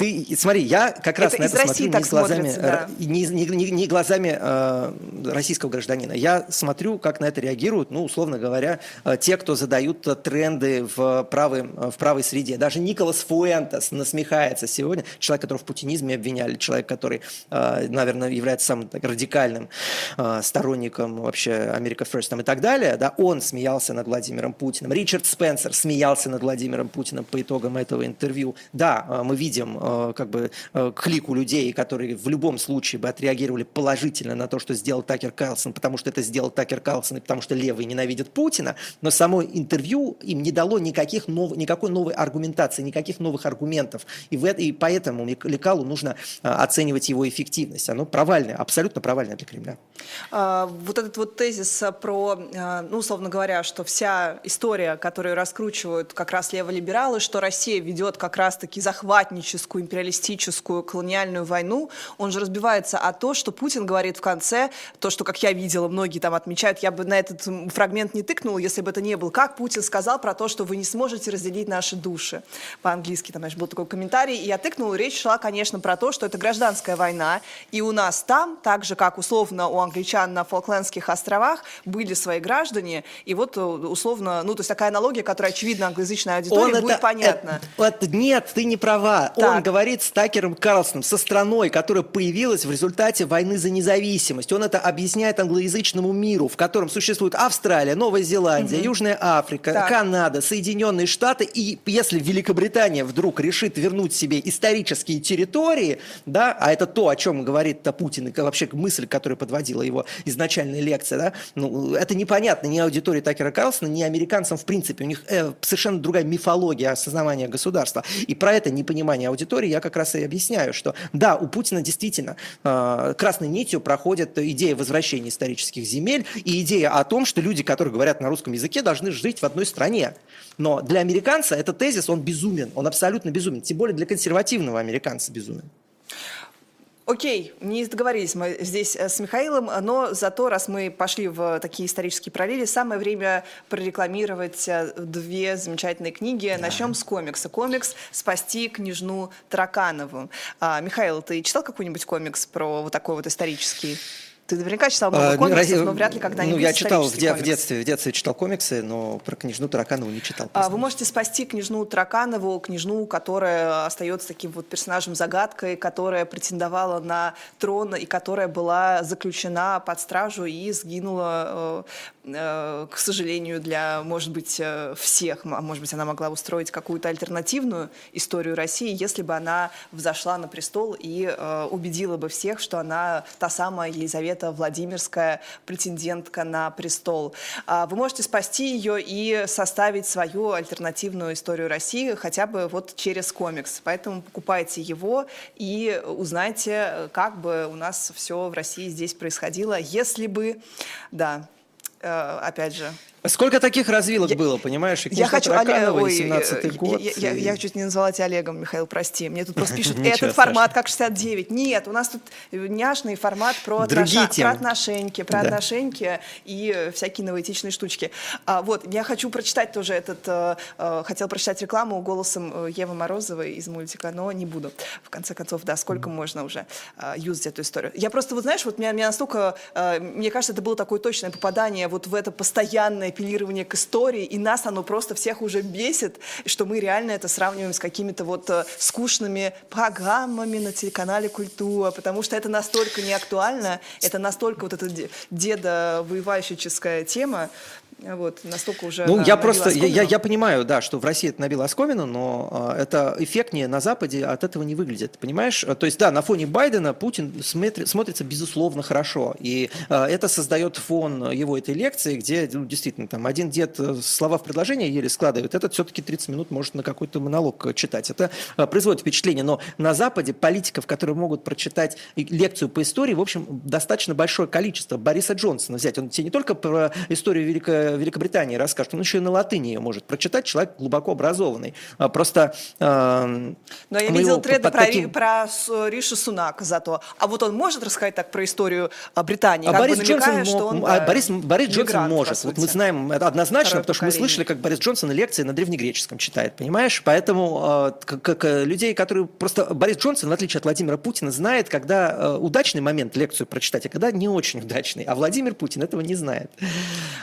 ты, смотри, я как раз это на это смотрю не глазами, да. не, не, не, не глазами э, российского гражданина. Я смотрю, как на это реагируют, ну, условно говоря, э, те, кто задают тренды в правой, в правой среде. Даже Николас Фуэнтес насмехается сегодня, человек, которого в путинизме обвиняли, человек, который, э, наверное, является самым так, радикальным э, сторонником вообще Америка First и так далее, да, он смеялся над Владимиром Путиным. Ричард Спенсер смеялся над Владимиром Путиным по итогам этого интервью. Да, э, мы видим Э, как бы э, к лику людей, которые в любом случае бы отреагировали положительно на то, что сделал Такер Карлсон, потому что это сделал Такер Карлсон и потому что левые ненавидят Путина, но само интервью им не дало никаких нов... никакой новой аргументации, никаких новых аргументов. И, в... и поэтому Лекалу нужно э, оценивать его эффективность. Оно провальное, абсолютно провальное для Кремля. А, вот этот вот тезис про, ну, условно говоря, что вся история, которую раскручивают как раз леволибералы, что Россия ведет как раз-таки захватническую такую империалистическую колониальную войну, он же разбивается о то, что Путин говорит в конце, то, что, как я видела, многие там отмечают, я бы на этот фрагмент не тыкнула, если бы это не был, как Путин сказал про то, что вы не сможете разделить наши души. По-английски там, знаешь, был такой комментарий, и я тыкнула, речь шла, конечно, про то, что это гражданская война, и у нас там, так же, как условно у англичан на Фолклендских островах, были свои граждане, и вот э, условно, ну, то есть такая аналогия, которая, очевидно, англоязычной аудитории он будет это, понятна. Это, это, нет, ты не права. Так. Он говорит с Такером Карлсоном, со страной, которая появилась в результате войны за независимость. Он это объясняет англоязычному миру, в котором существует Австралия, Новая Зеландия, угу. Южная Африка, так. Канада, Соединенные Штаты. И если Великобритания вдруг решит вернуть себе исторические территории, да, а это то, о чем говорит Путин, и вообще мысль, которая подводила его изначальная лекция, да, ну, это непонятно ни аудитории Такера Карлсона, ни американцам в принципе. У них э, совершенно другая мифология осознавания государства. И про это непонимание аудитории истории я как раз и объясняю, что да, у Путина действительно э, красной нитью проходит идея возвращения исторических земель и идея о том, что люди, которые говорят на русском языке, должны жить в одной стране. Но для американца этот тезис, он безумен, он абсолютно безумен, тем более для консервативного американца безумен. Окей, не договорились мы здесь э, с Михаилом, но зато, раз мы пошли в такие исторические параллели, самое время прорекламировать э, две замечательные книги. Да. Начнем с комикса. Комикс «Спасти княжну Тараканову». А, Михаил, ты читал какой-нибудь комикс про вот такой вот исторический? Ты наверняка читал много а, комиксов, но вряд ли когда-нибудь Ну, я читал в, де- в детстве, в детстве читал комиксы, но про княжну Тараканову не читал. А, вы можете спасти княжну Тараканову, княжну, которая остается таким вот персонажем-загадкой, которая претендовала на трон и которая была заключена под стражу и сгинула, э, к сожалению, для, может быть, э, всех. А может быть, она могла устроить какую-то альтернативную историю России, если бы она взошла на престол и убедила бы всех, что она та самая Елизавета Владимирская, претендентка на престол. А, вы можете спасти ее и составить свою альтернативную историю России хотя бы вот через комикс. Поэтому покупайте его и узнайте, как бы у нас все в России здесь происходило, если бы, да, э, опять же, Сколько таких развилок я, было, понимаешь? я хочу, Олег, ой, 17 год. Я, я, я, я чуть не назвала тебя Олегом, Михаил, прости. Мне тут просто пишут, этот формат как 69. Нет, у нас тут няшный формат про, отноша, про отношеньки, про да. отношеньки и всякие новоэтичные штучки. А, вот, я хочу прочитать тоже этот, uh, хотел прочитать рекламу голосом э, Евы Морозовой из мультика, но не буду. В конце концов, да, сколько можно уже юзать эту историю. Я просто, вот знаешь, вот меня, меня настолько, мне кажется, это было такое точное попадание вот в это постоянное апеллирование к истории, и нас оно просто всех уже бесит, что мы реально это сравниваем с какими-то вот э, скучными программами на телеканале «Культура», потому что это настолько не актуально, это настолько вот эта дедовоевальщическая тема, вот, настолько уже Ну, я просто, я, я, я понимаю, да, что в России это набило оскомину, но э, это эффектнее на Западе от этого не выглядит, понимаешь? То есть, да, на фоне Байдена Путин смотри, смотрится, безусловно, хорошо, и это создает фон его этой лекции, где, ну, действительно, там, один дед э, слова в предложение еле складывает, этот все-таки 30 минут может на какой-то монолог э, читать. Это производит впечатление, но на Западе политиков, которые могут прочитать лекцию по истории, в общем, достаточно большое количество. Бориса Джонсона взять, он тебе не только про историю Великой Великобритании расскажет, он еще и на латыни ее может прочитать, человек глубоко образованный. А, просто... Э, Но я видел треды про, таким... про Риши Сунака зато. А вот он может рассказать так про историю а, Британии? А Борис, Джонсон, что он, а, Борис, Борис Джонсон может. Вот мы знаем это однозначно, Второе потому что мы слышали, как Борис Джонсон лекции на древнегреческом читает, понимаешь? Поэтому э, как, как людей, которые... Просто Борис Джонсон, в отличие от Владимира Путина, знает, когда э, удачный момент лекцию прочитать, а когда не очень удачный. А Владимир Путин этого не знает.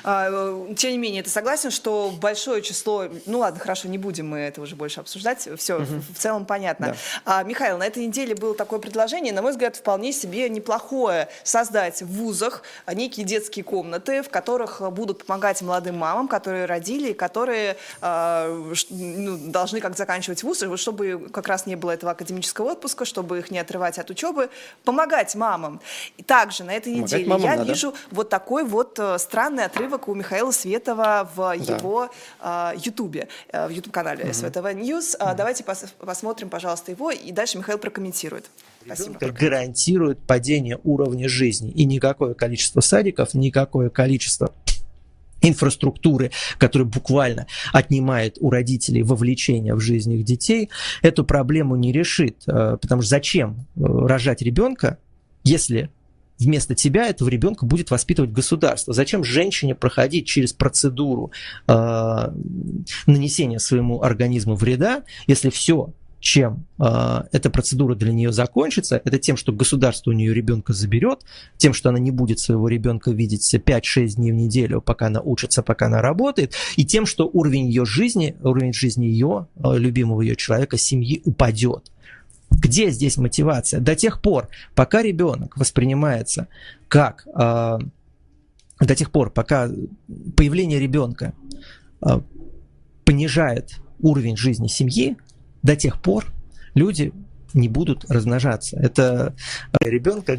А, тем не менее, ты согласен, что большое число... Ну ладно, хорошо, не будем мы это уже больше обсуждать. Все, угу. в, целом понятно. Да. А, Михаил, на этой неделе было такое предложение, на мой взгляд, вполне себе неплохое создать в вузах некие детские комнаты, в которых будут помогать молодым мамам, которые родили, которые э, ну, должны как заканчивать вуз, чтобы как раз не было этого академического отпуска, чтобы их не отрывать от учебы, помогать мамам. И также на этой помогать неделе я надо. вижу вот такой вот э, странный отрывок у Михаила Светова в да. его а, Ютубе, э, в Ютуб-канале угу. SVTV News. Угу. Давайте пос посмотрим, пожалуйста, его, и дальше Михаил прокомментирует. Спасибо. гарантирует падение уровня жизни. И никакое количество садиков, никакое количество инфраструктуры, которая буквально отнимает у родителей вовлечение в жизнь их детей, эту проблему не решит. Э, потому что зачем э, рожать ребенка, если вместо тебя этого ребенка будет воспитывать государство. Зачем женщине проходить через процедуру э, нанесения своему организму вреда, если все, чем э, эта процедура для нее закончится, это тем, что государство у нее ребенка заберет, тем, что она не будет своего ребенка видеть 5-6 дней в неделю, пока она учится, пока она работает, и тем, что уровень ее жизни, уровень жизни ее, э, любимого ее человека, семьи упадет. Где здесь мотивация? До тех пор, пока ребенок воспринимается как, э, до тех пор, пока появление ребенка э, понижает уровень жизни семьи, до тех пор люди не будут размножаться. Это ребенка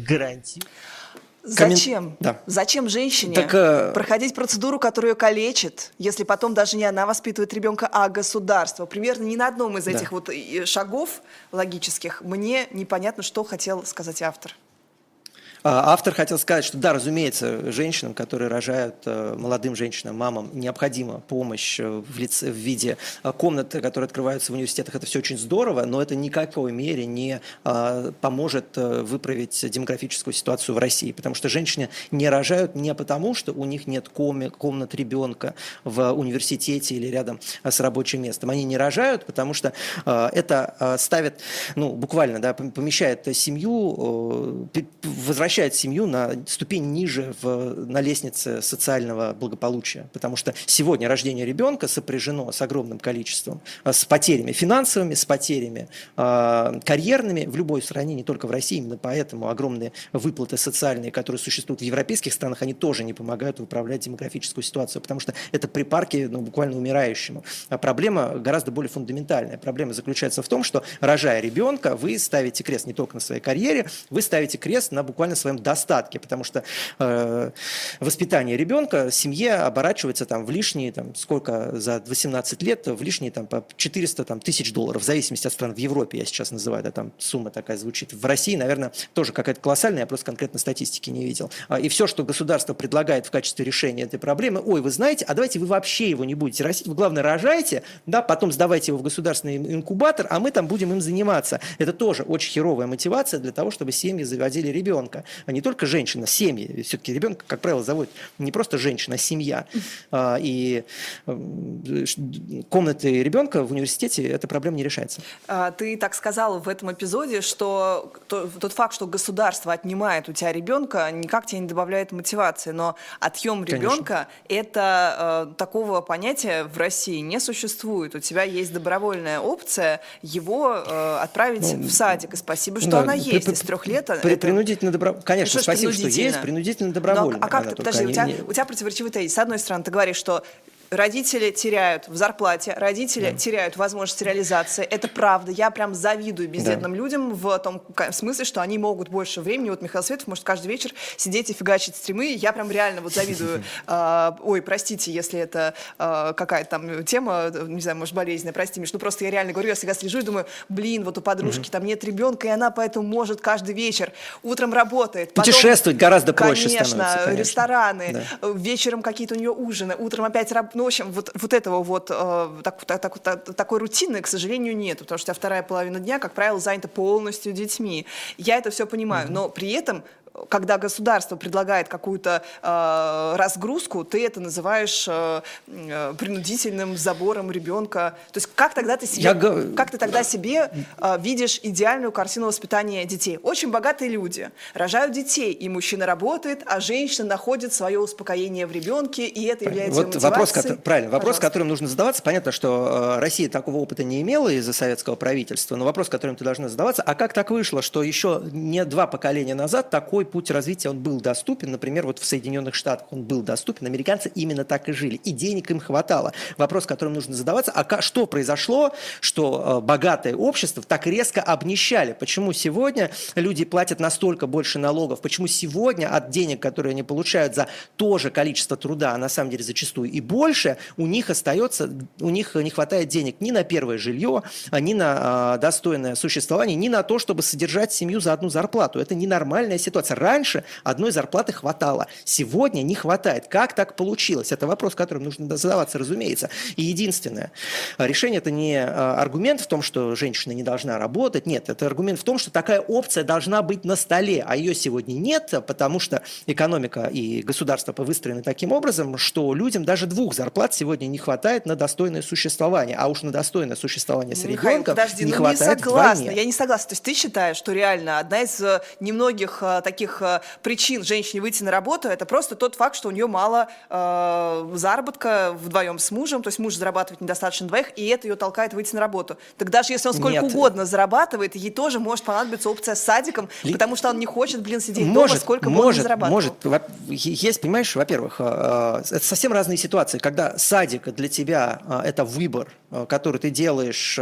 Зачем? Да. Зачем женщине так, э... проходить процедуру, которая ее калечит, если потом даже не она воспитывает ребенка, а государство? Примерно ни на одном из да. этих вот шагов логических мне непонятно, что хотел сказать автор. А, автор хотел сказать, что да, разумеется, женщинам, которые рожают, э, молодым женщинам, мамам, необходима помощь э, в, лице, в виде э, комнат, которые открываются в университетах. Это все очень здорово, но это ни в какой мере не а, поможет выправить демографическую ситуацию в России. Потому что женщины не рожают не потому, что у них нет комнат ребенка в университете или рядом с рабочим местом. Они не рожают, потому что это ставит, ну, буквально, да, помещает семью, возвращает возвращает семью на ступень ниже в, на лестнице социального благополучия. Потому что сегодня рождение ребенка сопряжено с огромным количеством, а, с потерями финансовыми, с потерями э, карьерными в любой стране, не только в России. Именно поэтому огромные выплаты социальные, которые существуют в европейских странах, они тоже не помогают выправлять демографическую ситуацию, потому что это припарки ну, буквально умирающему. А проблема гораздо более фундаментальная. Проблема заключается в том, что рожая ребенка, вы ставите крест не только на своей карьере, вы ставите крест на буквально своем достатке, потому что э, воспитание ребенка семье оборачивается там в лишние, там, сколько за 18 лет, в лишние там по 400 там, тысяч долларов, в зависимости от стран. В Европе я сейчас называю, да, там сумма такая звучит. В России, наверное, тоже какая-то колоссальная, я просто конкретно статистики не видел. А, и все, что государство предлагает в качестве решения этой проблемы, ой, вы знаете, а давайте вы вообще его не будете растить, вы, главное, рожаете, да, потом сдавайте его в государственный инкубатор, а мы там будем им заниматься. Это тоже очень херовая мотивация для того, чтобы семьи заводили ребенка а не только женщина, семьи. Все-таки ребенка, как правило, зовут не просто женщина, а семья. А, и комнаты ребенка в университете эта проблема не решается. А, ты так сказала в этом эпизоде, что тот факт, что государство отнимает у тебя ребенка, никак тебе не добавляет мотивации. Но отъем ребенка это э, такого понятия в России не существует. У тебя есть добровольная опция его отправить ну, в садик. И спасибо, что да, она есть. При, с трех лет. При, это... Принудительно добро... Конечно, ну, спасибо, что есть, принудительно добровольно. Но, а как ты, подожди, у тебя, не... у тебя противоречивый тезис. С одной стороны, ты говоришь, что родители теряют в зарплате, родители да. теряют возможность реализации. Это правда. Я прям завидую бездетным да. людям в том смысле, что они могут больше времени. Вот Михаил Светов может каждый вечер сидеть и фигачить стримы. Я прям реально вот завидую. Э, ой, простите, если это э, какая-то там тема, не знаю, может, болезненная, прости, Миш. Ну просто я реально говорю, я всегда слежу и думаю, блин, вот у подружки там нет ребенка, и она поэтому может каждый вечер утром работает. Путешествовать гораздо проще конечно, становится. Конечно, рестораны, вечером какие-то у нее ужины, утром опять работать ну, в общем, вот, вот этого вот э, так, так, так, такой рутины, к сожалению, нет, потому что вторая половина дня, как правило, занята полностью детьми. Я это все понимаю, mm-hmm. но при этом когда государство предлагает какую-то э, разгрузку, ты это называешь э, э, принудительным забором ребенка. То есть как тогда ты себе, Я... как ты тогда себе э, видишь идеальную картину воспитания детей? Очень богатые люди рожают детей, и мужчина работает, а женщина находит свое успокоение в ребенке, и это является вот вопрос, который, правильно, вопрос, Пожалуйста. которым нужно задаваться. Понятно, что э, Россия такого опыта не имела из-за советского правительства, но вопрос, которым ты должна задаваться, а как так вышло, что еще не два поколения назад такой путь развития он был доступен. Например, вот в Соединенных Штатах он был доступен. Американцы именно так и жили. И денег им хватало. Вопрос, которым нужно задаваться, а что произошло, что э, богатое общество так резко обнищали? Почему сегодня люди платят настолько больше налогов? Почему сегодня от денег, которые они получают за то же количество труда, а на самом деле зачастую и больше, у них остается, у них не хватает денег ни на первое жилье, ни на э, достойное существование, ни на то, чтобы содержать семью за одну зарплату. Это ненормальная ситуация. Раньше одной зарплаты хватало, сегодня не хватает. Как так получилось? Это вопрос, которым нужно задаваться, разумеется. И единственное, решение это не а, аргумент в том, что женщина не должна работать, нет, это аргумент в том, что такая опция должна быть на столе, а ее сегодня нет, потому что экономика и государство выстроены таким образом, что людям даже двух зарплат сегодня не хватает на достойное существование, а уж на достойное существование с Михаил, ребенком подожди, не ну хватает не согласна, я не согласна. То есть ты считаешь, что реально одна из э, немногих э, таких Э, причин женщине выйти на работу, это просто тот факт, что у нее мало э, заработка вдвоем с мужем, то есть муж зарабатывает недостаточно двоих, и это ее толкает выйти на работу. Так даже если он сколько Нет. угодно зарабатывает, ей тоже может понадобиться опция с садиком, Ли... потому что он не хочет, блин, сидеть может, дома, сколько может, бы зарабатывал. Может, есть, понимаешь, во-первых, э, это совсем разные ситуации, когда садик для тебя это выбор, который ты делаешь,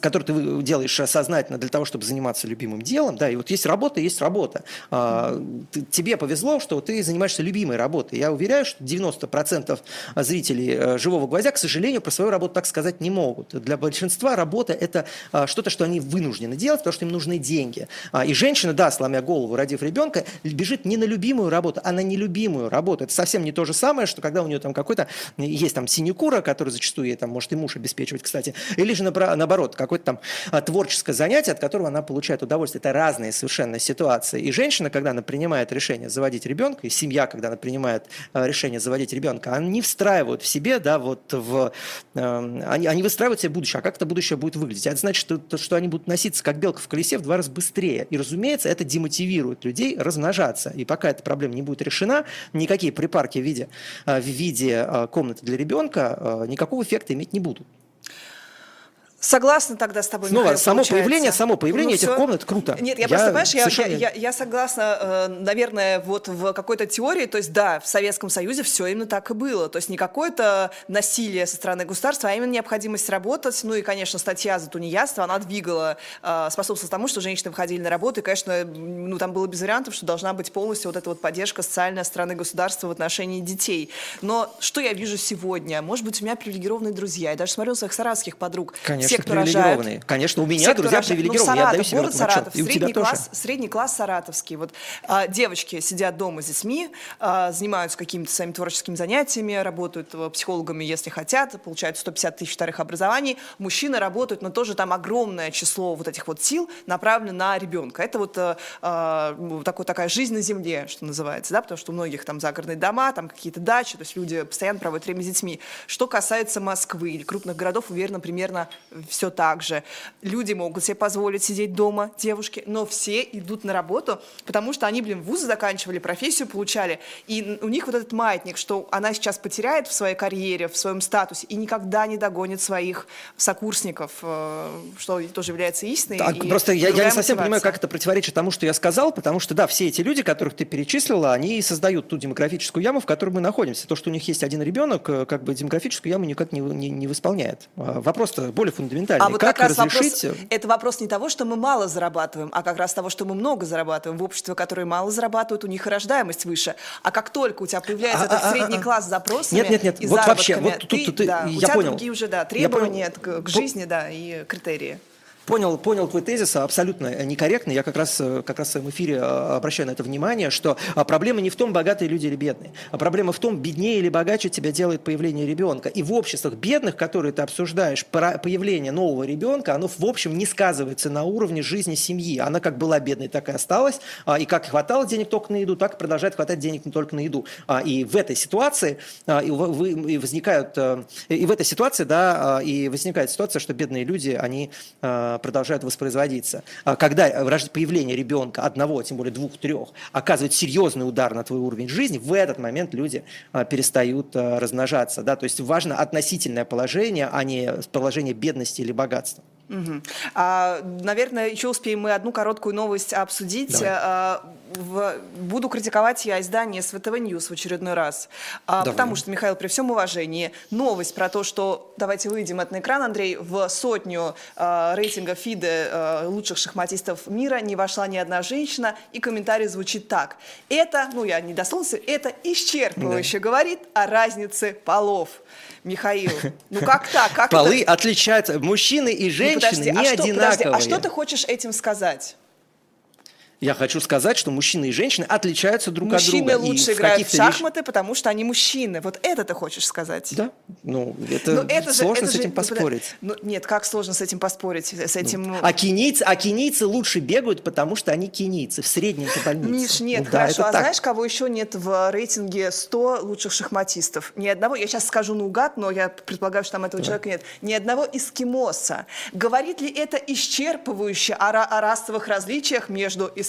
который ты делаешь сознательно для того, чтобы заниматься любимым делом, да, и вот есть работа, есть работа а, тебе повезло, что ты занимаешься любимой работой. Я уверяю, что 90% зрителей э, «Живого гвоздя», к сожалению, про свою работу так сказать не могут. Для большинства работа – это а, что-то, что они вынуждены делать, потому что им нужны деньги. А, и женщина, да, сломя голову, родив ребенка, бежит не на любимую работу, а на нелюбимую работу. Это совсем не то же самое, что когда у нее там какой-то, есть там синекура, который зачастую ей там может и муж обеспечивать, кстати, или же наоборот, какое-то там творческое занятие, от которого она получает удовольствие. Это разные совершенно ситуации. И женщина, когда она принимает решение заводить ребенка, и семья, когда она принимает э, решение заводить ребенка, они встраивают в себе, да, вот в... Э, они, они выстраивают себе будущее. А как это будущее будет выглядеть? Это значит, что, что они будут носиться как белка в колесе в два раза быстрее. И, разумеется, это демотивирует людей размножаться. И пока эта проблема не будет решена, никакие припарки в виде, э, в виде комнаты для ребенка никакого эффекта иметь не будут. Согласна тогда с тобой, Снова, Михаил, само получается. появление, само появление ну, этих все. комнат круто. Нет, я, Я просто, понимаешь, я, совершенно- я, я, я согласна, э, наверное, вот в какой-то теории, то есть да, в Советском Союзе все именно так и было, то есть не какое-то насилие со стороны государства, а именно необходимость работать, ну и, конечно, статья за тунеядство, она двигала, э, способствовала тому, что женщины выходили на работу, и, конечно, ну там было без вариантов, что должна быть полностью вот эта вот поддержка социальная со стороны государства в отношении детей. Но что я вижу сегодня? Может быть, у меня привилегированные друзья, я даже смотрю своих саратовских подруг, Конечно, все, кто привилегированные. Конечно, у меня все, друзья рожает- привилегированные, ну, я Саратов, отдаю себе в город. Саратов, И у тебя средний тоже. класс, средний класс саратовский. Вот а, девочки сидят дома с детьми, а, занимаются какими-то своими творческими занятиями, работают э, психологами, если хотят, получают 150 тысяч вторых образований. Мужчины работают, но тоже там огромное число вот этих вот сил направлено на ребенка. Это вот э, а, ну, такой, такая жизнь на земле, что называется, да, потому что у многих там загородные дома, там какие-то дачи, то есть люди постоянно проводят время с детьми. Что касается Москвы или крупных городов, уверена, примерно все так же. Люди могут себе позволить сидеть дома, девушки, но все идут на работу, потому что они, блин, вузы заканчивали, профессию получали, и у них вот этот маятник, что она сейчас потеряет в своей карьере, в своем статусе и никогда не догонит своих сокурсников, э, что тоже является истиной. Так, просто я, я не совсем понимаю, как это противоречит тому, что я сказал, потому что, да, все эти люди, которых ты перечислила, они создают ту демографическую яму, в которой мы находимся. То, что у них есть один ребенок, э, как бы демографическую яму никак не, не, не восполняет. А Вопрос-то более фундаментальный. А вот как как раз разрешить... вопрос, это вопрос не того, что мы мало зарабатываем, а как раз того, что мы много зарабатываем. В обществе, которое мало зарабатывают, у них и рождаемость выше. А как только у тебя появляется А, этот а, а, средний а. класс с запросами Нет, нет, нет, и вот вообще, заработками, вот тут- ты, тут да, у я тебя понял. другие уже да, требования к, к жизни да, и критерии. Понял, понял твой тезис, абсолютно некорректно. Я как раз, э, как раз в своем эфире э, обращаю на это внимание, что а, проблема не в том, богатые люди или бедные, а проблема в том, беднее или богаче тебя делает появление ребенка. И в обществах бедных, которые ты обсуждаешь, появление нового ребенка, оно в общем не сказывается на уровне жизни семьи. Она как была бедной, так и осталась. А, И как хватало денег только на еду, так и продолжает хватать денег не только на еду. А, И в этой ситуации а, и возникают, э, и в этой ситуации, да, а, и возникает ситуация, что бедные люди, они а, продолжают воспроизводиться. А Когда появление ребенка одного, тем более двух, трех, оказывает серьезный удар на твой уровень жизни, в этот момент люди а, перестают а, размножаться. Да? То есть важно относительное положение, а не положение бедности или богатства. Мгм. А, наверное, еще успеем мы одну короткую новость обсудить. А, в- буду критиковать я издание SVTV News в очередной раз. А, Давай. потому что, Михаил, при всем уважении, новость про то, что, давайте выйдем это на экран, Андрей, в сотню а, рейтинга ФИДе а, лучших шахматистов мира не вошла ни одна женщина, и комментарий звучит так. Это, ну я не дословно, это исчерпывающе говорит о разнице полов. Михаил, ну как так? Как это? Полы отличаются, мужчины и Ну, женщины подожди, не а что, подожди, одинаковые. а что ты хочешь этим сказать? Я хочу сказать, что мужчины и женщины отличаются друг Мужчины от друга. И лучше в играют в вещах- шахматы, потому что они мужчины. Вот это ты хочешь сказать? Да, ну это, Ну, это же- сложно это с же- этим ну, подо- поспорить. Ну, нет, как сложно с этим поспорить? С этим... А кенийцы, а кенийцы лучше бегают, потому что они кенийцы, в среднем по больнице. Миш, нет, Ну да, хорошо. это А так. знаешь, кого еще нет в рейтинге 100 лучших шахматистов? Ни одного, я сейчас скажу наугад, но я предполагаю, что там этого человека нет. Ни одного эскимоса. Говорит ли это исчерпывающе о, о расовых различиях между эскимосами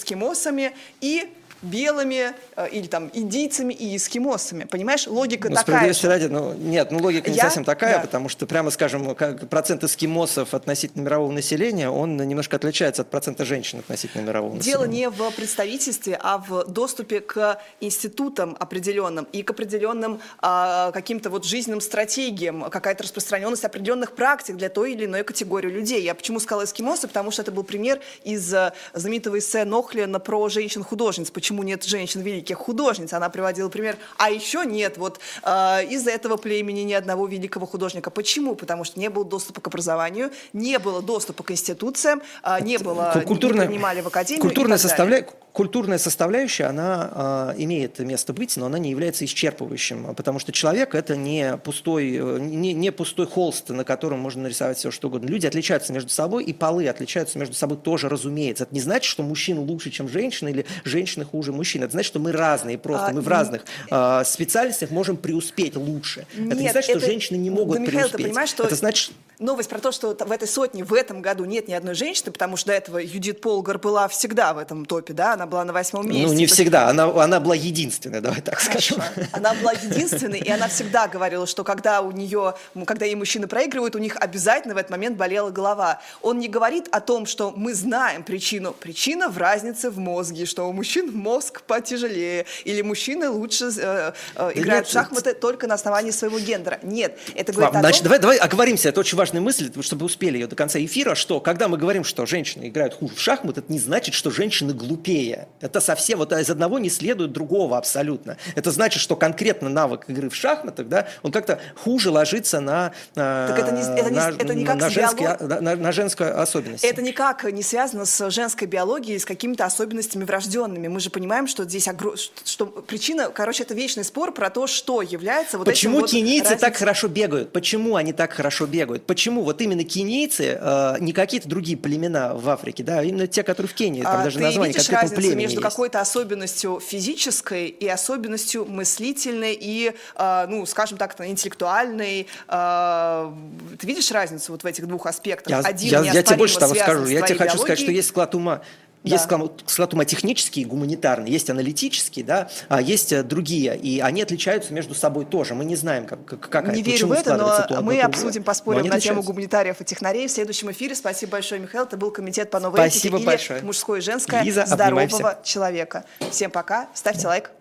и белыми э, или там индийцами и эскимосами? Понимаешь, логика Ну, такая справедливости ради, ну, нет, ну логика не Я? совсем такая, Да. потому что, прямо скажем, как процент эскимосов относительно мирового населения, он немножко отличается от процента женщин относительно мирового Дело населения. не в представительстве, а в доступе к институтам определенным и к определенным а, каким-то вот жизненным стратегиям, какая-то распространенность определенных практик для той или иной категории людей. Я почему сказала эскимосы? Потому что это был пример из а, знаменитого эссе Нохлена про женщин-художниц. Почему почему нет женщин великих художниц. Она приводила пример. А еще нет, вот э, из-за этого племени ни одного великого художника. Почему? Потому что не было доступа к образованию, не было доступа к институциям, э, не было, культурная, не принимали в академию. Культурная, составля... культурная составляющая, она э, имеет место быть, но она не является исчерпывающим, потому что человек это не пустой, не, не пустой холст, на котором можно нарисовать все что угодно. Люди отличаются между собой, и полы отличаются между собой тоже, разумеется. Это не значит, что мужчина лучше, чем женщина, или женщины хуже мужчин. Это значит, что мы разные просто. А, мы в разных э, специальностях можем преуспеть лучше. Нет, это не значит, это... что женщины не могут да, Михаил, преуспеть. Ты понимаешь, что... Это значит, новость про то, что в этой сотне в этом году нет ни одной женщины, потому что до этого Юдит Полгар была всегда в этом топе, да, она была на восьмом месте. Ну, не всегда, она, она была единственной, давай так Хорошо. скажем. Она была единственной, и она всегда говорила, что когда у нее, когда ей мужчины проигрывают, у них обязательно в этот момент болела голова. Он не говорит о том, что мы знаем причину. Причина в разнице в мозге, что у мужчин мозг потяжелее, или мужчины лучше э, э, играют нет, в шахматы это... только на основании своего гендера. Нет, это говорит Ладно, о значит, том... давай, давай оговоримся, это очень важная мысль, чтобы успели ее до конца эфира, что когда мы говорим, что женщины играют хуже в шахмат, это не значит, что женщины глупее. Это совсем, вот из одного не следует другого абсолютно. Это значит, что конкретно навык игры в шахматах, да, он как-то хуже ложится на, так это не, это не, это никак на, на, на женскую особенность. Это никак не связано с женской биологией, с какими-то особенностями врожденными. Мы же понимаем, что здесь огр... что причина, короче, это вечный спор про то, что является вот Почему этим вот кенийцы разницей... так хорошо бегают? Почему они так хорошо бегают? Почему вот именно кенийцы, э, не какие-то другие племена в Африке, да, а именно те, которые в Кении, там а даже ты название видишь разницу между какой-то особенностью физической и особенностью мыслительной и, э, ну, скажем так, интеллектуальной? Э, ты видишь разницу вот в этих двух аспектах? Я, Один я, я тебе больше того скажу. Я тебе хочу сказать, что есть склад ума. Да. Есть склад ума технический, гуманитарный, есть аналитический, да, а есть э, другие, и они отличаются между собой тоже. Мы не знаем, как, как не верю в это, но мы обсудим, поспорим на тему гуманитариев и технарей в следующем эфире. Спасибо большое, Михаил. Это был комитет по новой Спасибо этике большое. или мужское и женское Лиза, здорового человека. Всем пока. Ставьте да. лайк.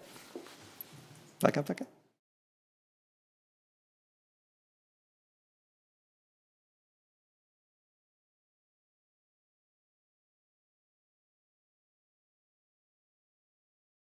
Пока-пока.